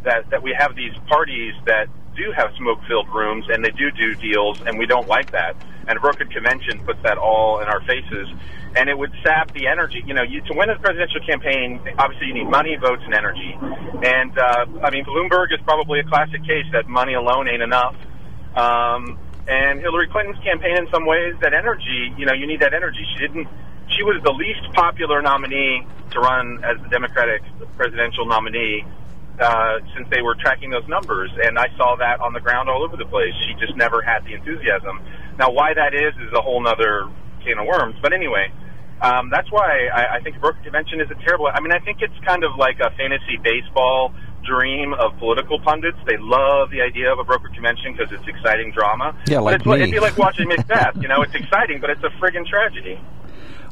that that we have these parties that do have smoke-filled rooms and they do do deals, and we don't like that. and a brokered convention puts that all in our faces. And it would sap the energy. You know, you, to win a presidential campaign, obviously you need money, votes, and energy. And uh, I mean, Bloomberg is probably a classic case that money alone ain't enough. Um, and Hillary Clinton's campaign, in some ways, that energy. You know, you need that energy. She didn't. She was the least popular nominee to run as the Democratic presidential nominee uh, since they were tracking those numbers, and I saw that on the ground all over the place. She just never had the enthusiasm. Now, why that is is a whole other can of worms. But anyway, um, that's why I, I think broker convention is a terrible. I mean, I think it's kind of like a fantasy baseball dream of political pundits. They love the idea of a broker convention because it's exciting drama. Yeah, like but it's, me. It'd be like watching Macbeth. you know, it's exciting, but it's a friggin' tragedy.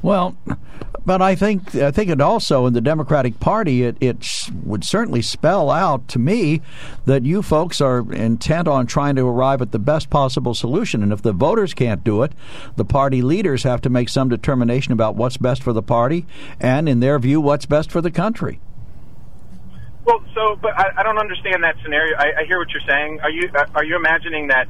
Well, but I think I think it also in the Democratic Party it, it would certainly spell out to me that you folks are intent on trying to arrive at the best possible solution, and if the voters can't do it, the party leaders have to make some determination about what's best for the party and, in their view, what's best for the country. Well, so, but I, I don't understand that scenario. I, I hear what you're saying. Are you uh, are you imagining that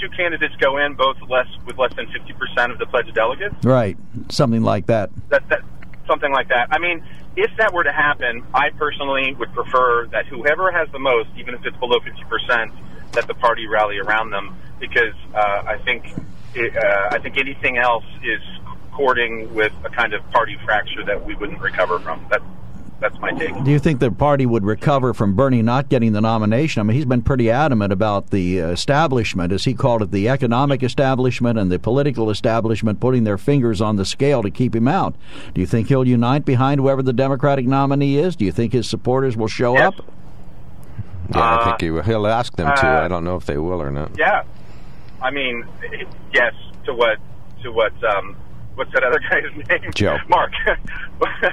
two candidates go in both less with less than fifty percent of the pledged delegates? Right, something like that. That that something like that. I mean, if that were to happen, I personally would prefer that whoever has the most, even if it's below fifty percent, that the party rally around them because uh, I think it, uh, I think anything else is courting with a kind of party fracture that we wouldn't recover from. That that's my take. Do you think the party would recover from Bernie not getting the nomination? I mean, he's been pretty adamant about the establishment, as he called it, the economic establishment and the political establishment putting their fingers on the scale to keep him out. Do you think he'll unite behind whoever the Democratic nominee is? Do you think his supporters will show Yes. up? Yeah, I Uh, think he, will- he'll ask them to. uh, I don't know if they will or not. Yeah, I mean, yes to what to what um, what's that other guy's name? Joe. Mark.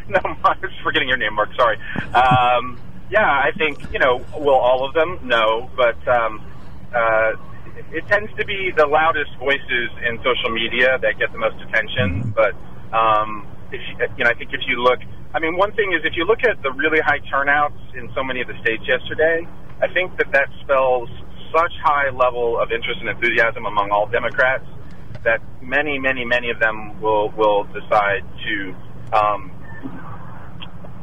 no, Mark, I was forgetting your name, Mark. Sorry. Um, yeah, I think you know. Will all of them? No, but um, uh, it tends to be the loudest voices in social media that get the most attention. But um, if you, you know, I think if you look, I mean, one thing is if you look at the really high turnouts in so many of the states yesterday, I think that that spells such high level of interest and enthusiasm among all Democrats that many, many, many of them will will decide to um,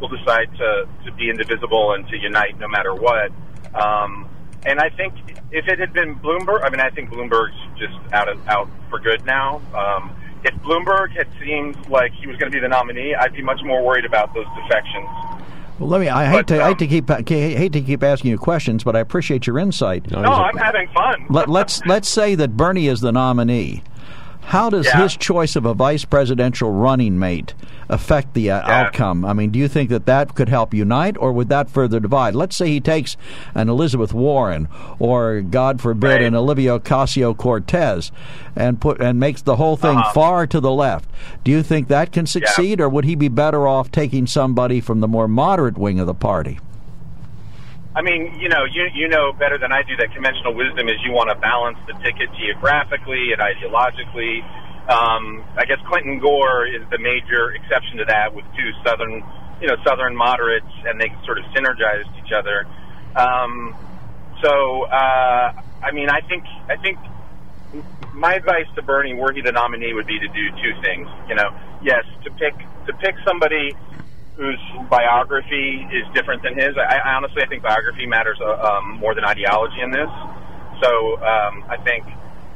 will decide to to be indivisible and to unite no matter what. Um, and I think if it had been Bloomberg, I mean, I think Bloomberg's just out of, out for good now. Um, if Bloomberg had seemed like he was going to be the nominee, I'd be much more worried about those defections. Well, let me. I hate But, to. I hate to um, keep. I hate to keep asking you questions, but I appreciate your insight. No, No, he's a- I'm having fun. Let, let's let's say that Bernie is the nominee. How does Yeah. his choice of a vice presidential running mate affect the uh, Yeah. outcome? I mean, do you think that that could help unite, or would that further divide? Let's say he takes an Elizabeth Warren, or God forbid, Right. an Olivia Ocasio Cortez, and put and makes the whole thing Uh-huh. far to the left. Do you think that can succeed, or would he be better off taking somebody from the more moderate wing of the party? I mean, you know, you you know better than I do that conventional wisdom is you want to balance the ticket geographically and ideologically. Um, I guess Clinton Gore is the major exception to that, with two southern, you know, southern moderates, and they sort of synergized each other. Um, so, uh, I mean, I think I think my advice to Bernie, were he the nominee, would be to do two things. You know, yes, to pick to pick somebody whose biography is different than his. I, I honestly, I think biography matters uh, um, more than ideology in this. So um, I think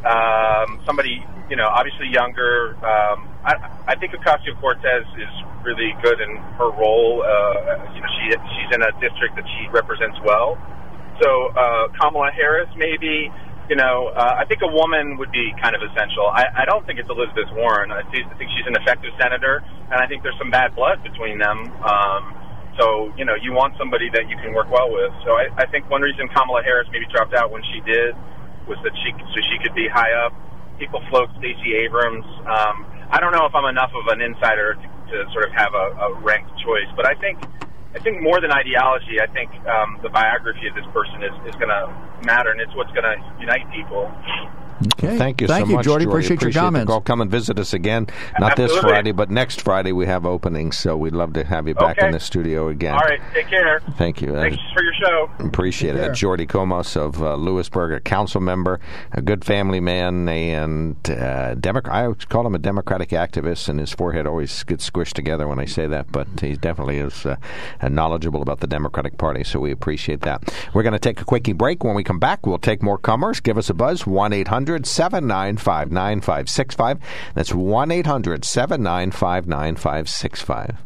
um, somebody, you know, obviously younger. Um, I, I think Ocasio Cortez is really good in her role. Uh, you know, she she's in a district that she represents well. So uh, Kamala Harris, maybe. You know, uh, I think a woman would be kind of essential. I, I don't think it's Elizabeth Warren. I, see, I think she's an effective senator, and I think there's some bad blood between them. Um, so, you know, you want somebody that you can work well with. So I, I think one reason Kamala Harris maybe dropped out when she did was that she so she could be high up. People float Stacey Abrams. Um, I don't know if I'm enough of an insider to, to sort of have a, a ranked choice, but I think I think more than ideology, I think um, the biography of this person is, is going to matter, and it's what's going to unite people. Okay. Thank you Thank so you, much, Jordy. Jordy. Appreciate your the comments. call. Come and visit us again. Not this Friday, but next Friday we have openings, so we'd love to have you back Okay. in the studio again. All right, take care. Thank you. Thanks for your show. Appreciate Take it. care. Jordy Comos of uh, Lewisburg, a council member, a good family man, and uh, Democrat. I would call him a Democratic activist, and his forehead always gets squished together when I say that. But he definitely is uh, uh, knowledgeable about the Democratic Party, so we appreciate that. We're going to take a quickie break. When we come back, we'll take more comers. Give us a buzz one 795 9565 That's one 795 9565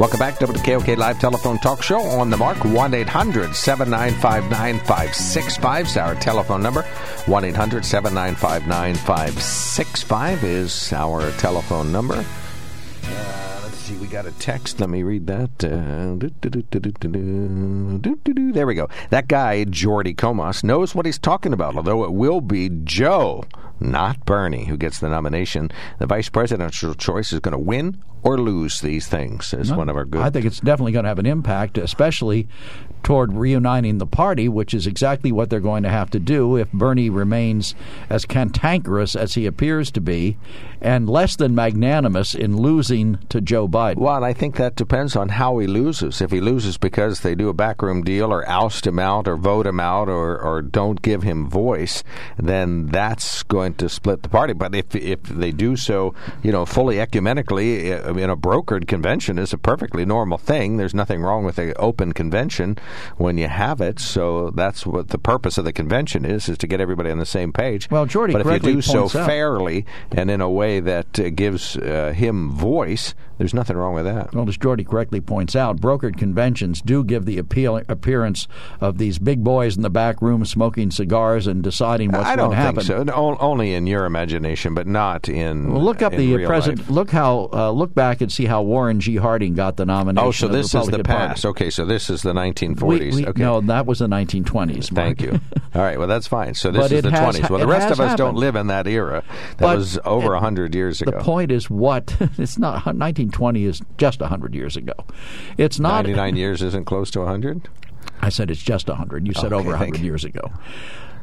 Welcome back to the KOK Live Telephone Talk Show on the mark. 1 800 795 9565 is our telephone number. 1 800 795 9565 is our telephone number see, we got a text. Let me read that. Uh, there we go. That guy, Jordy Comas, knows what he's talking about, although it will be Joe, not Bernie, who gets the nomination. The vice presidential choice is going to win or lose these things, is one of our good. I think it's definitely going to have an impact, especially toward reuniting the party, which is exactly what they're going to have to do if Bernie remains as cantankerous as he appears to be and less than magnanimous in losing to Joe Biden. Well, and I think that depends on how he loses. If he loses because they do a backroom deal or oust him out or vote him out or, or don't give him voice, then that's going to split the party. But if if they do so, you know, fully ecumenically uh, uh, in a brokered convention is a perfectly normal thing. There's nothing wrong with an open convention when you have it. So that's what the purpose of the convention is: is to get everybody on the same page. Well, Jordy but if you do so out- fairly and in a way that uh, gives uh, him voice, there's nothing wrong with that. Well, as Jordy correctly points out, brokered conventions do give the appeal, appearance of these big boys in the back room smoking cigars and deciding what's I going to happen. think so. No, only in your imagination, but not in. Well, look up in the real president. life. Look how uh, look back and see how Warren G. Harding got the nomination. Oh, so of the this is the Republican Party. past. Okay, so this is the 1940s. We- we- okay. No, that was the 1920s. Mark. Thank you. All right, well, that's fine. So this But is the has 20s. Well, the rest of us don't live in that era. That But was over 100 years ago. The point is what it's not 1920 is just 100 years ago. It's not 99 years isn't close to 100? I said it's just 100. You said Okay, over thank 100 years ago.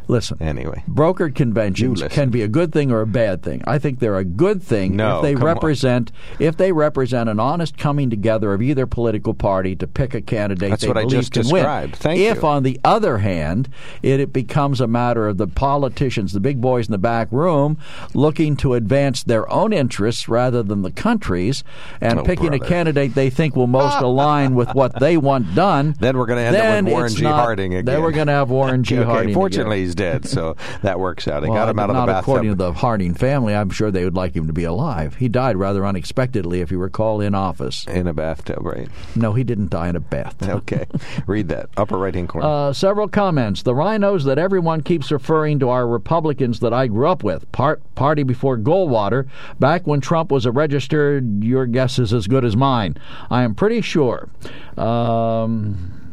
Listen. Anyway. Brokered conventions can be a good thing or a bad thing. I think they're a good thing No, if they come on. represent if they represent an honest coming together of either political party to pick a candidate That's they what I just can described. win. Thank if you. on the other hand it, it becomes a matter of the politicians, the big boys in the back room, looking to advance their own interests rather than the country's, and Oh, picking a candidate they think will most align with what they want done, Then we're going to end up with Warren G. not- Harding again. Then we're going to have Warren G. okay, Harding. Fortunately, again. he's dead, so that works out. Well, got him out of the not bathtub. according to the Harding family. I'm sure they would like him to be alive. He died rather unexpectedly, if you recall, in office. in a bathtub, right? No, he didn't die in a bath. Okay. Read that. Upper right hand corner. Uh, several comments. The RINOs that everyone keeps referring to are Republicans that I grew up with. Part party before Goldwater, back when Trump was a registered. Your guess is as good as mine. I am pretty sure. Um,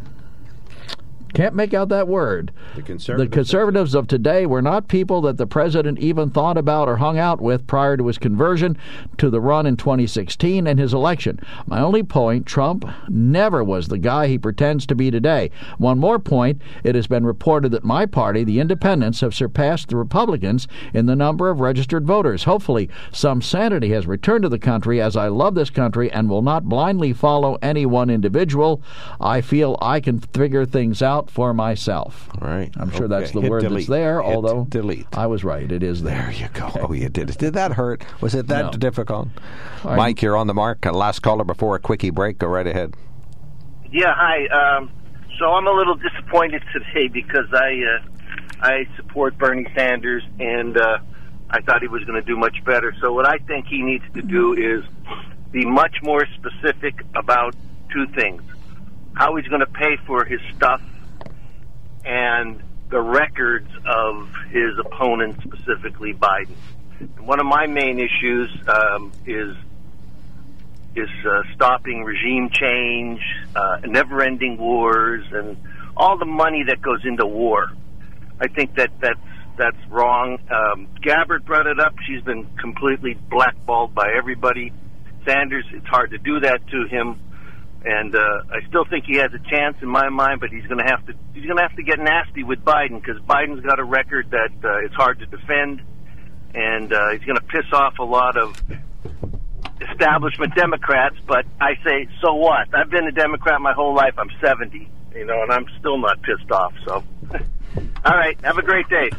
can't make out that word. The The conservatives. conservatives of today were not people that the president even thought about or hung out with prior to his conversion to the run in 2016 and his election. My only point Trump never was the guy he pretends to be today. One more point it has been reported that my party, the Independents, have surpassed the Republicans in the number of registered voters. Hopefully, some sanity has returned to the country as I love this country and will not blindly follow any one individual. I feel I can figure things out out for myself. Right. I'm sure that's the Hit word delete. that's there, Hit although delete. I was right. It is there. There you go. Oh, you did it. Did that hurt? Was it that No. difficult? right. Mike, you're on the mark. Uh, last caller before a quickie break. Go right ahead. Yeah, hi. Um, so I'm a little disappointed today because I uh, I support Bernie Sanders and uh, I thought he was going to do much better. So what I think he needs to do is be much more specific about two things: how he's going to pay for his stuff and the records of his opponent, specifically Biden. And one of my main issues um, is is uh, stopping regime change, uh, never-ending wars, and all the money that goes into war. I think that that's that's wrong. Um, Gabbard brought it up. She's been completely blackballed by everybody. Sanders, it's hard to do that to him, and uh, I still think he has a chance in my mind. But he's going to have to he's going to have to get nasty with Biden because Biden's got a record that uh, it's hard to defend, and uh, he's going to piss off a lot of establishment Democrats, but I say, so what? I've been a Democrat my whole life. I'm 70, you know, and I'm still not pissed off. So, all right, have a great day.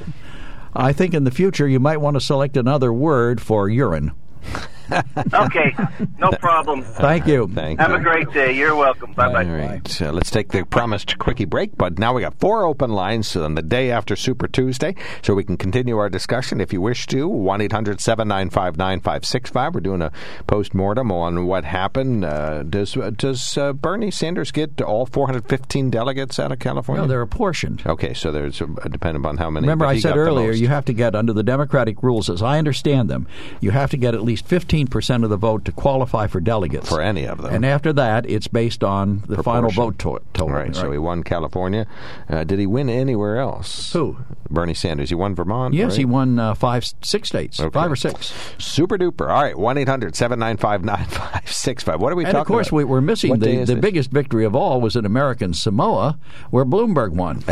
I think in the future you might want to select another word for urine. Okay, no problem. Thank you. Thank Have you. a great day. You're welcome. Bye bye. right, uh, let's take the promised quickie break. But now we got four open lines on the day after Super Tuesday, so we can continue our discussion if you wish to. One 9565 We're doing a post mortem on what happened. Uh, does uh, does uh, Bernie Sanders get all 415 delegates out of California? No, they're apportioned. okay, so there's uh, dependent on how many. Remember, I said earlier, you have to get, under the Democratic rules, as I understand them, you have to get at least 15% of the vote to qualify for delegates. for any of them. And after that, it's based on the final vote to- total. Right, so he won California. Uh, did he win anywhere else? Who? Bernie Sanders. He won Vermont. Yes, right? he won uh, five, six states, Okay. five or six. Super duper. All right, 1 800 795 9565. What are we And talking of course, about? we, we're missing What the, the biggest victory of all was in American Samoa, where Bloomberg won.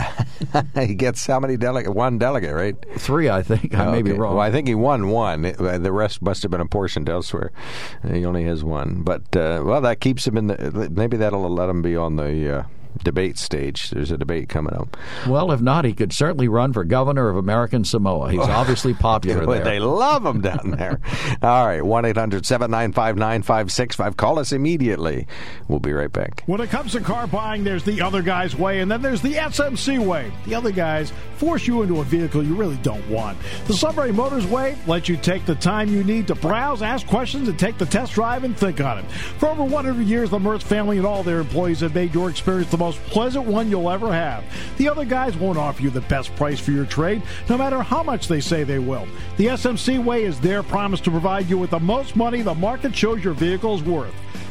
he gets how many delegate? One delegate, right? Three, I think. I may be wrong. Well, I think he won one. Uh, The rest must have been apportioned elsewhere. He only has one. But, uh, well, that keeps him in the. Maybe that'll let him be on the uh, debate stage. There's a debate coming up. Well, if not, he could certainly run for governor of American Samoa. He's oh. obviously popular Boy, there. They love him down there. All right, 1 800 795 9565. Call us immediately. We'll be right back. When it comes to car buying, there's the other guy's way, and then there's the SMC way. The other guys force you into a vehicle you really don't want. The Sunbury Motors way lets you take the time you need to browse, ask questions, and take the test drive and think on it. For over 100 years, the Mertz family and all their employees have made your experience the most pleasant one you'll ever have. The other guys won't offer you the best price for your trade, no matter how much they say they will. The SMC way is their promise to provide you with the most money the market shows your vehicle is worth.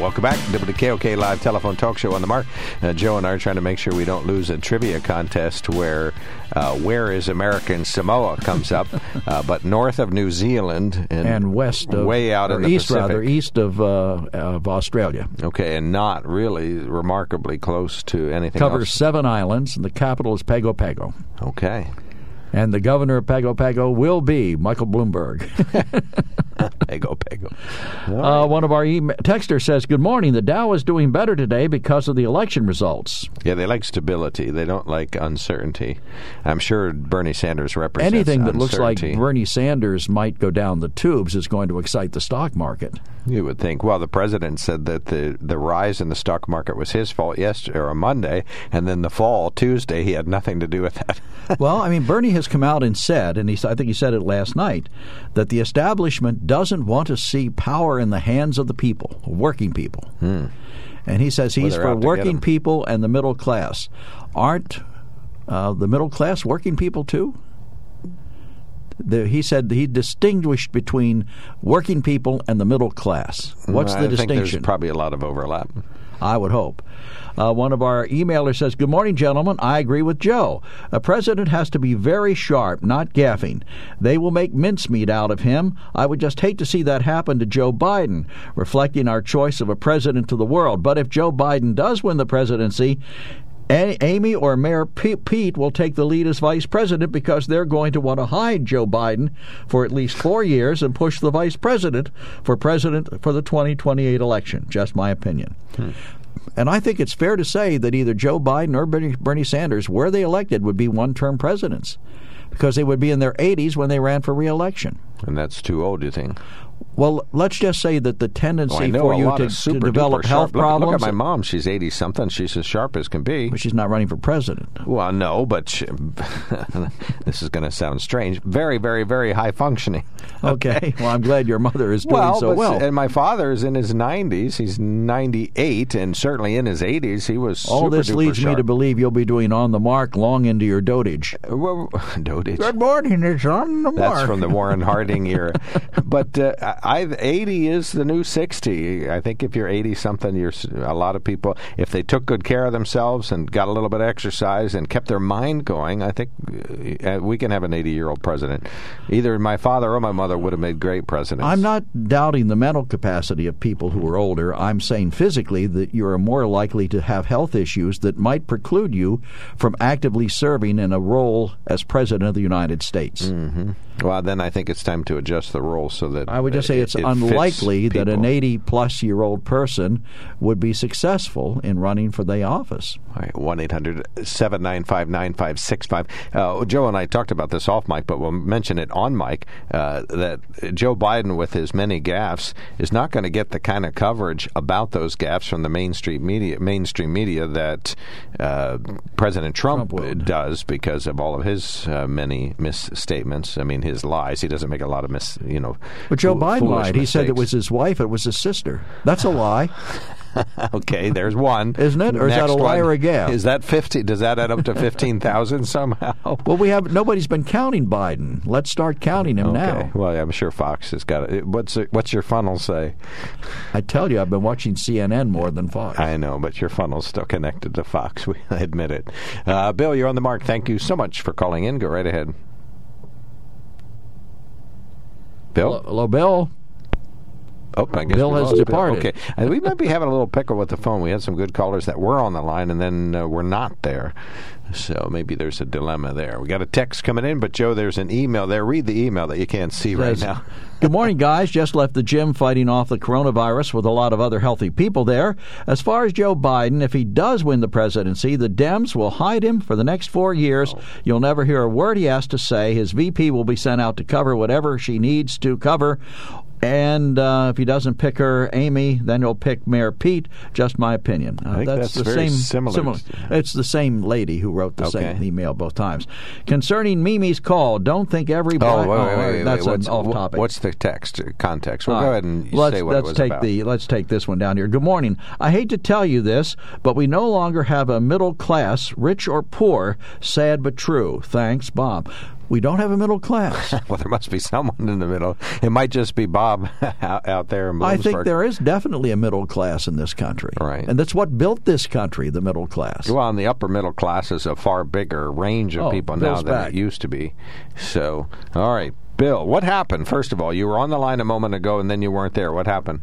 Welcome back to the KOK Live Telephone Talk Show on the Mark. Uh, Joe and I are trying to make sure we don't lose a trivia contest where uh, Where is American Samoa comes up, uh, but north of New Zealand and, and west of way out or in the east Pacific. rather east of uh, of Australia. Okay, and not really remarkably close to anything Covers else. seven islands, and the capital is Pago Pago. Okay. And the governor of Pago Pago will be Michael Bloomberg. Pago, Pago. Uh, one of our e- texters says, "Good morning. The Dow is doing better today because of the election results. Yeah, they like stability. They don't like uncertainty. I'm sure Bernie Sanders represents Anything that looks like. Bernie Sanders might go down the tubes is going to excite the stock market. You would think. Well, the president said that the the rise in the stock market was his fault yesterday or on Monday, and then the fall Tuesday he had nothing to do with that. well, I mean, Bernie has come out and said, and he, I think he said it last night, that the establishment doesn't want to see power in the hands of the people, working people. And he says he's they're for out to get working people and the middle class. Aren't uh, the middle class working people too? The, he said he distinguished between working people and the middle class. What's the distinction? there's probably a lot of overlap. I would hope. Uh, one of our emailers says, Good morning, gentlemen. I agree with Joe. A president has to be very sharp, not gaffing. They will make mincemeat out of him. I would just hate to see that happen to Joe Biden, reflecting our choice of a president to the world. But if Joe Biden does win the presidency, a- Amy or Mayor Pete will take the lead as vice president because they're going to want to hide Joe Biden for at least four years and push the vice president for president for the 2028 election. Just my opinion. Hmm. And I think it's fair to say that either Joe Biden or Bernie, Bernie Sanders, were they elected, would be one term presidents because they would be in their 80s when they ran for reelection. And that's too old, you think? Well, let's just say that the tendency Oh, for you to, to develop duper health. Look- problems. Look, at my mom; she's eighty something. She's as sharp as can be. But she's not running for president. Well, no, but she, this is going to sound strange. Very, very, very high functioning. Okay. well, I'm glad your mother is doing well, so but- well. and my father is in his nineties. He's ninety-eight, and certainly in his eighties, he was. All super this duper leads me to believe you'll be doing on the mark long into your dotage. Well, dotage. Good morning, it's on the mark. That's from the Warren Harding era. but uh, I, 80 is the new 60. I think if you're 80 something, you're a lot of people. If they took good care of themselves and got a little bit of exercise and kept their mind going, I think uh, we can have an 80 year old president. Either my father or my mother would have made great presidents. I'm not doubting the mental capacity of people who are older. I'm saying physically that you are more likely to have health issues that might preclude you from actively serving in a role as president of the United States. hmm Well, then I think it's time to adjust the rules so that I would say it's it unlikely that an 80 plus year old person would be successful in running for the office. All right, 1 800 795 9565. Uh, Joe and I talked about this off mic, but we'll mention it on mic uh, that Joe Biden, with his many gaffes, is not going to get the kind of coverage about those gaffes from the mainstream media, mainstream media that uh, President Trump, Trump does because of all of his uh, many misstatements. I mean, his lies. He doesn't make a lot of mis, you know. But Joe Biden foolish lied. He said it was his wife, it was his sister. That's a lie. okay, there's one, Isn't it? Or is that a lie one. or a? Is that fifty? Does that add up to fifteen thousand somehow? Well, we have nobody's been counting Biden. Let's start counting him Okay. now. Well, I'm sure Fox has got it. What's it, what's your funnel say? I tell you, I've been watching CNN more than Fox. I know, but your funnel's still connected to Fox. We admit it. Uh, Bill, you're on the mark. Thank you so much for calling in. Go right ahead. Bill. Bill. Oh, I guess Bill has departed. Okay, and we might be having a little pickle with the phone. We had some good callers that were on the line, and then uh, were not there. So maybe there's a dilemma there. We got a text coming in, but Joe, there's an email there. Read the email that you can't see right now. Good morning, guys. Just left the gym fighting off the coronavirus with a lot of other healthy people there. As far as Joe Biden, if he does win the presidency, the Dems will hide him for the next four years. You'll never hear a word he has to say. His VP will be sent out to cover whatever she needs to cover. And uh, if he doesn't pick her, Amy, then he'll pick Mayor Pete. Just my opinion. Uh, think that's the same. similar. It's the same lady who wrote the Okay. same email both times. Concerning Mimi's call, don't think everybody. Oh, wait, wait, wait, wait, that's an off topic. What's the text uh, context? Well, All go ahead and let's, say what let's it was take about. the let's take this one down here. Good morning. I hate to tell you this, but we no longer have a middle class, rich or poor. Sad but true. Thanks, Bob. We don't have a middle class. well, there must be someone in the middle. It might just be Bob out, out there in Bloomsburg. I think there is definitely a middle class in this country, Right. And that's what built this country, the middle class. Well, and the upper middle class is a far bigger range of Oh, people now than back. it used to be. So, all right, Bill, what happened? First of all, you were on the line a moment ago, and then you weren't there. What happened?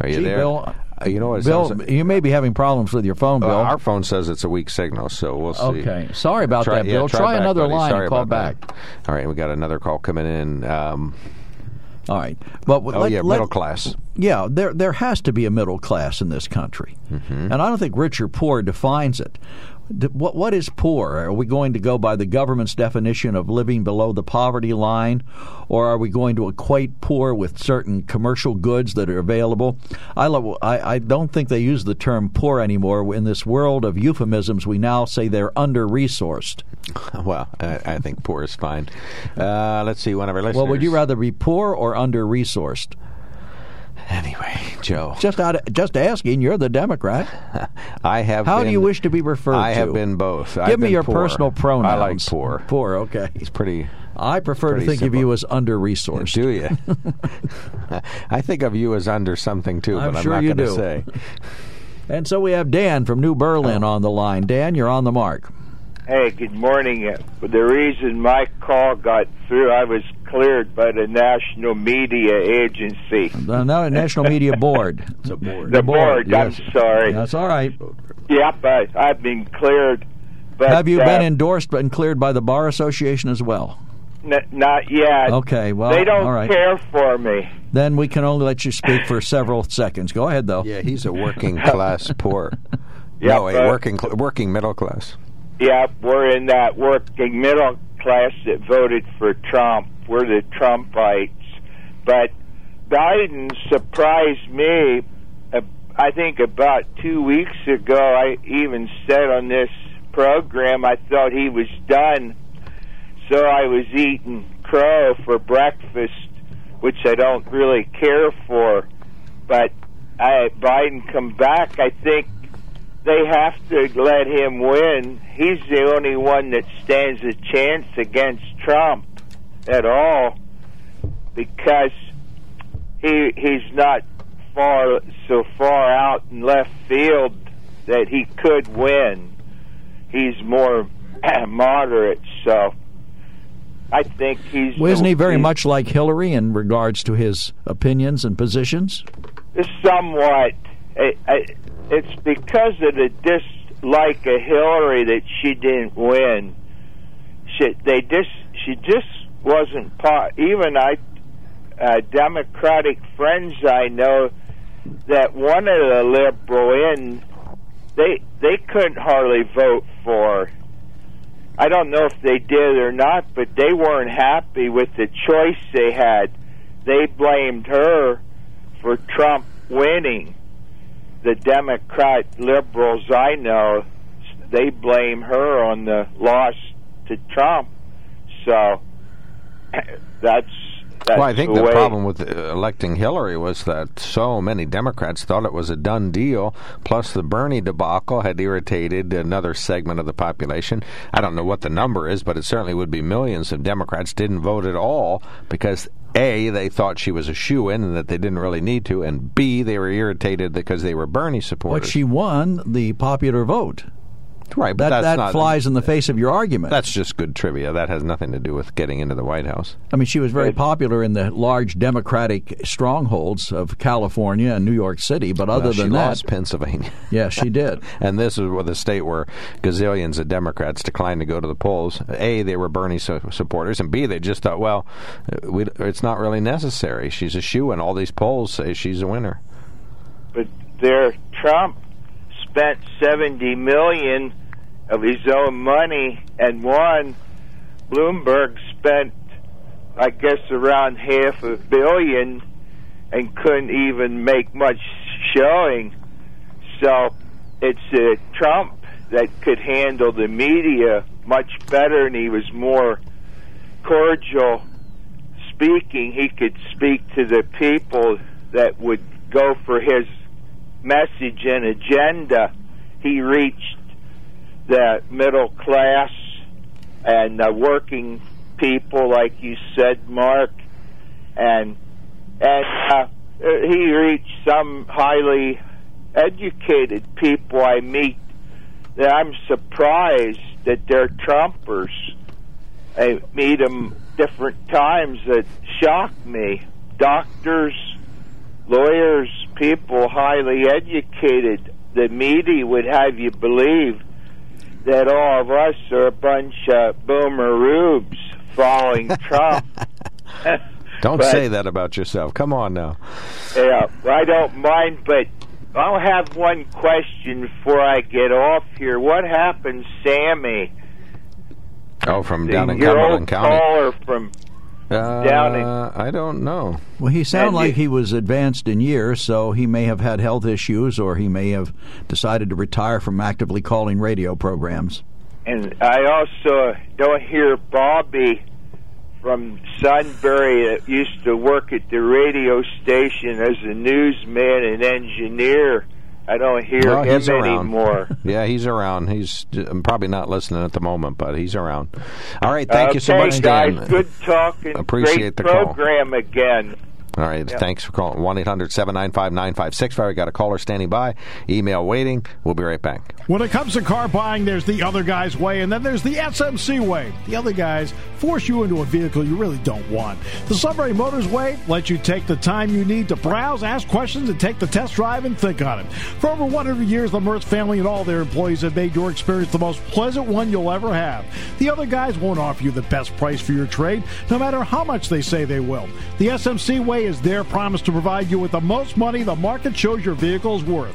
Are you Gee, there? Bill, Uh, you know what? Bill, like- you may be having problems with your phone, Uh, Bill. our phone says it's a weak signal, so we'll see. Okay. Sorry about Try- that, yeah, Bill. try Try back, another buddy. line Sorry and call back. that. All right, we got another call coming in. Um, All right, but oh let- yeah, let- middle class. Yeah, there there has to be a middle class in this country, Mm-hmm. and I don't think rich or poor defines it. What what is poor? Are we going to go by the government's definition of living below the poverty line, or are we going to equate poor with certain commercial goods that are available? I lo- I, I don't think they use the term poor anymore. In this world of euphemisms, we now say they're under resourced. Well, I, I think poor is fine. Uh, let's see, one of our listeners. Well, would you rather be poor or under resourced? Anyway, Joe, Just out, just asking. You're the Democrat. I have. How been, do you wish to be referred I to? have been both. Give I've me your poor. personal pronouns. I like poor. Poor. Okay. He's pretty. I prefer to think of you as under resourced. Do you? I think of you as under something too, I'm but I'm sure not you going to say. And so we have Dan from New Oh. Berlin on the line. Dan, you're on the mark. Hey, good morning. Uh, The reason my call got through, I was cleared by the National Media Agency. The no, National Media Board. It's a board. The board, yes. I'm sorry. That's all right. Yep, I, I've been cleared. But, have you uh, been endorsed and cleared by the Bar Association as well? N- not yet. Okay, well, they don't all right. care for me. Then we can only let you speak for several seconds. Go ahead, though. Yeah, he's a working class poor. Yeah, no, a but- working cl- working middle class. Yep, we're in that working middle class that voted for Trump. We're the Trumpites. But Biden surprised me. Uh, I think about two weeks ago, I even said on this program I thought he was done. So I was eating crow for breakfast, which I don't really care for. But I, Biden come back, I think they have to let him win. He's the only one that stands a chance against Trump at all because he he's not far so far out in left field that he could win. He's more moderate, so I think he's. Well, isn't he very much like Hillary in regards to his opinions and positions? somewhat? I, I, it's because of the dislike of Hillary that she didn't win. She they just she just wasn't part. Even I, uh, Democratic friends I know that one of the liberal in they they couldn't hardly vote for. I don't know if they did or not, but they weren't happy with the choice they had. They blamed her for Trump winning. The Democrat liberals I know, they blame her on the loss to Trump. So that's that's well, I think the, the problem with electing Hillary was that so many Democrats thought it was a done deal. Plus, the Bernie debacle had irritated another segment of the population. I don't know what the number is, but it certainly would be millions of Democrats didn't vote at all because a they thought she was a shoe in and that they didn't really need to, and b they were irritated because they were Bernie supporters. But she won the popular vote. Right, but That that's that not, flies in the face of your argument. That's just good trivia. That has nothing to do with getting into the White House. I mean, she was very popular in the large Democratic strongholds of California and New York City, but other Well, she than that, lost Pennsylvania. yeah, she did. And this is where the state where gazillions of Democrats declined to go to the polls. A, they were Bernie su- supporters, and B, they just thought, well, uh, we, it's not really necessary. She's a shoe, and all these polls say she's a winner. but there Trump spent 70 million of his own money and won Bloomberg spent I guess around half a billion and couldn't even make much showing so it's uh, Trump that could handle the media much better and he was more cordial speaking he could speak to the people that would go for his message and agenda. He reached the middle class and the working people, like you said, Mark, and and uh, he reached some highly educated people I meet. That I'm surprised that they're Trumpers. I meet them different times that shock me. Doctors, lawyers, people highly educated. The media would have you believe that all of us are a bunch of boomer rubes following Trump. Don't But- say that about yourself. Come on now. Yeah, I don't mind, but I'll have one question before I get off here. What happened, Sammy? Oh, from down in Cumberland County. caller from Uh, down I don't know. Well, he sounded like he was advanced in years, so he may have had health issues, or he may have decided to retire from actively calling radio programs. And I also don't hear Bobby from Sunbury that used to work at the radio station as a newsman and engineer. I don't hear No, him anymore. Yeah, he's around. He's probably not listening at the moment, but he's around. All right, thank you so Okay, much, Dan. guys. Good talking. Appreciate Great the call. program again. All right, Yep. thanks for calling. 1 800 795 9565. We got a caller standing by. Email waiting. We'll be right back. When it comes to car buying, there's the other guy's way, and then there's the SMC way. The other guys force you into a vehicle you really don't want. The Sunbury Motors way lets you take the time you need to browse, ask questions, and take the test drive and think on it. For over 100 years, the Mertz family and all their employees have made your experience the most pleasant one you'll ever have. The other guys won't offer you the best price for your trade, no matter how much they say they will. The SMC way is their promise to provide you with the most money the market shows your vehicle is worth.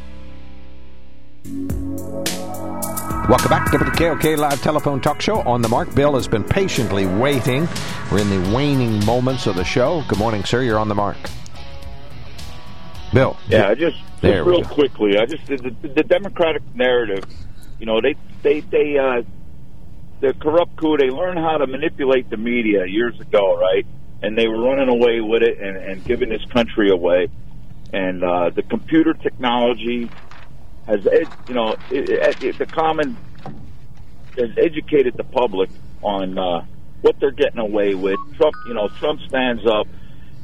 Welcome back to the KOK Live Telephone Talk Show. On the mark, Bill has been patiently waiting. We're in the waning moments of the show. Good morning, sir. You're on the mark. Bill. Yeah, I just, just real quickly. I just the, the, the Democratic narrative. You know, they they they uh, the corrupt coup. They learned how to manipulate the media years ago, right? And they were running away with it and, and giving this country away. And uh, the computer technology has, ed, you know, it, it, it, the common has educated the public on uh, what they're getting away with. Trump, you know, Trump stands up.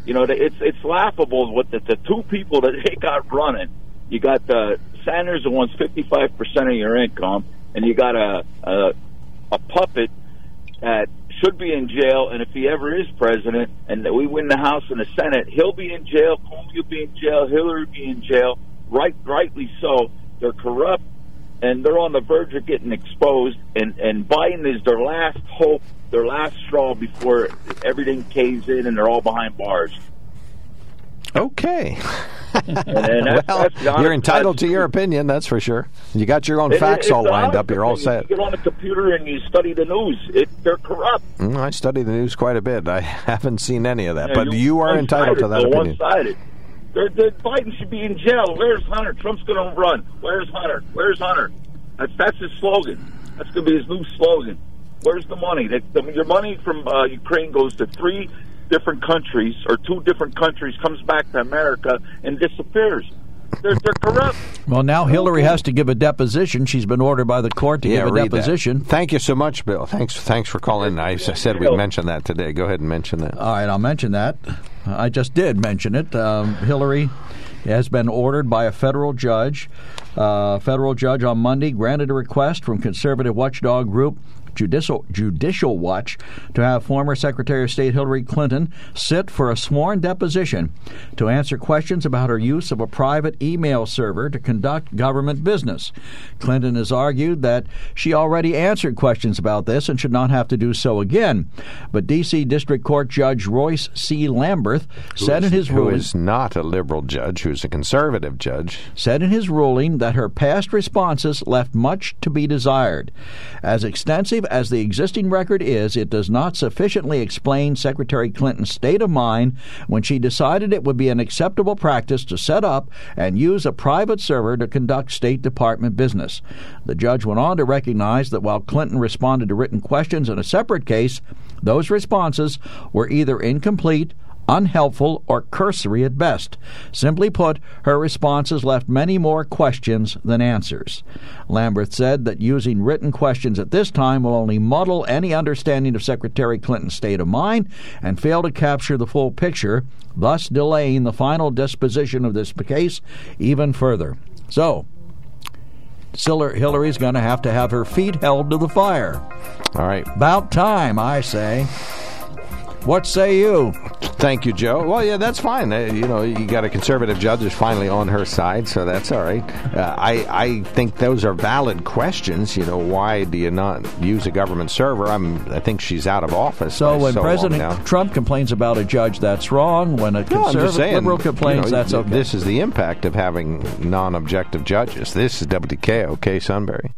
You know, it's it's laughable what the, the two people that they got running. You got uh, Sanders who wants fifty five percent of your income, and you got a, a a puppet that should be in jail. And if he ever is president, and we win the House and the Senate, he'll be in jail. Comey will be in jail. Hillary will be in jail. Right, rightly so. They're corrupt and they're on the verge of getting exposed. And and Biden is their last hope, their last straw before everything caves in, and they're all behind bars. Okay. And, and that's, well, that's honest- you're entitled to your opinion, that's for sure. You got your own It- facts it's all lined up. You're all set. You get on the computer and you study the news. It, they're corrupt. Mm, I study the news quite a bit. I haven't seen any of that, Yeah, but you are entitled to that opinion. One-sided. They're, they're, Biden should be in jail. Where's Hunter? Trump's going to run. Where's Hunter? Where's Hunter? That's that's his slogan. That's going to be his new slogan. Where's the money? The, the, your money from uh, Ukraine goes to three different countries or two different countries, comes back to America and disappears. They're, they're corrupt. Well, now Hillary has to give a deposition. She's been ordered by the court to yeah, give a read that. deposition. Thank you so much, Bill. Thanks, thanks for calling. I said we'd mention that today. Go ahead and mention that. All right, I'll mention that. I just did mention it. Um, Hillary has been ordered by a federal judge. Uh, federal judge on Monday granted a request from conservative watchdog group Judicial Judicial Watch to have former Secretary of State Hillary Clinton sit for a sworn deposition to answer questions about her use of a private email server to conduct government business. Clinton has argued that she already answered questions about this and should not have to do so again. But D.C. District Court Judge Royce C. Lamberth said in his who ruling is not a liberal judge, who's a conservative judge. said in his ruling that her past responses left much to be desired. As extensive as the existing record is, it does not sufficiently explain Secretary Clinton's state of mind when she decided it would be an acceptable practice to set up and use a private server to conduct State Department business. The judge went on to recognize that while Clinton responded to written questions in a separate case, those responses were either incomplete unhelpful, or cursory at best. Simply put, her responses left many more questions than answers. Lamberth said that using written questions at this time will only muddle any understanding of Secretary Clinton's state of mind and fail to capture the full picture, thus delaying the final disposition of this case even further. So, Hillary's going to have to have her feet held to the fire. All right. About time, I say. What say you? Thank you, Joe. Well, yeah, that's fine. Uh, you know, you got a conservative judge who's finally on her side, so that's all right. Uh, I I think those are valid questions. You know, why do you not use a government server? I'm I think she's out of office. So when so President. Trump complains about a judge, that's wrong. When a conservative just saying, liberal complains, you know, that's okay. This is the impact of having non-objective judges. This is WKOK, Sunbury.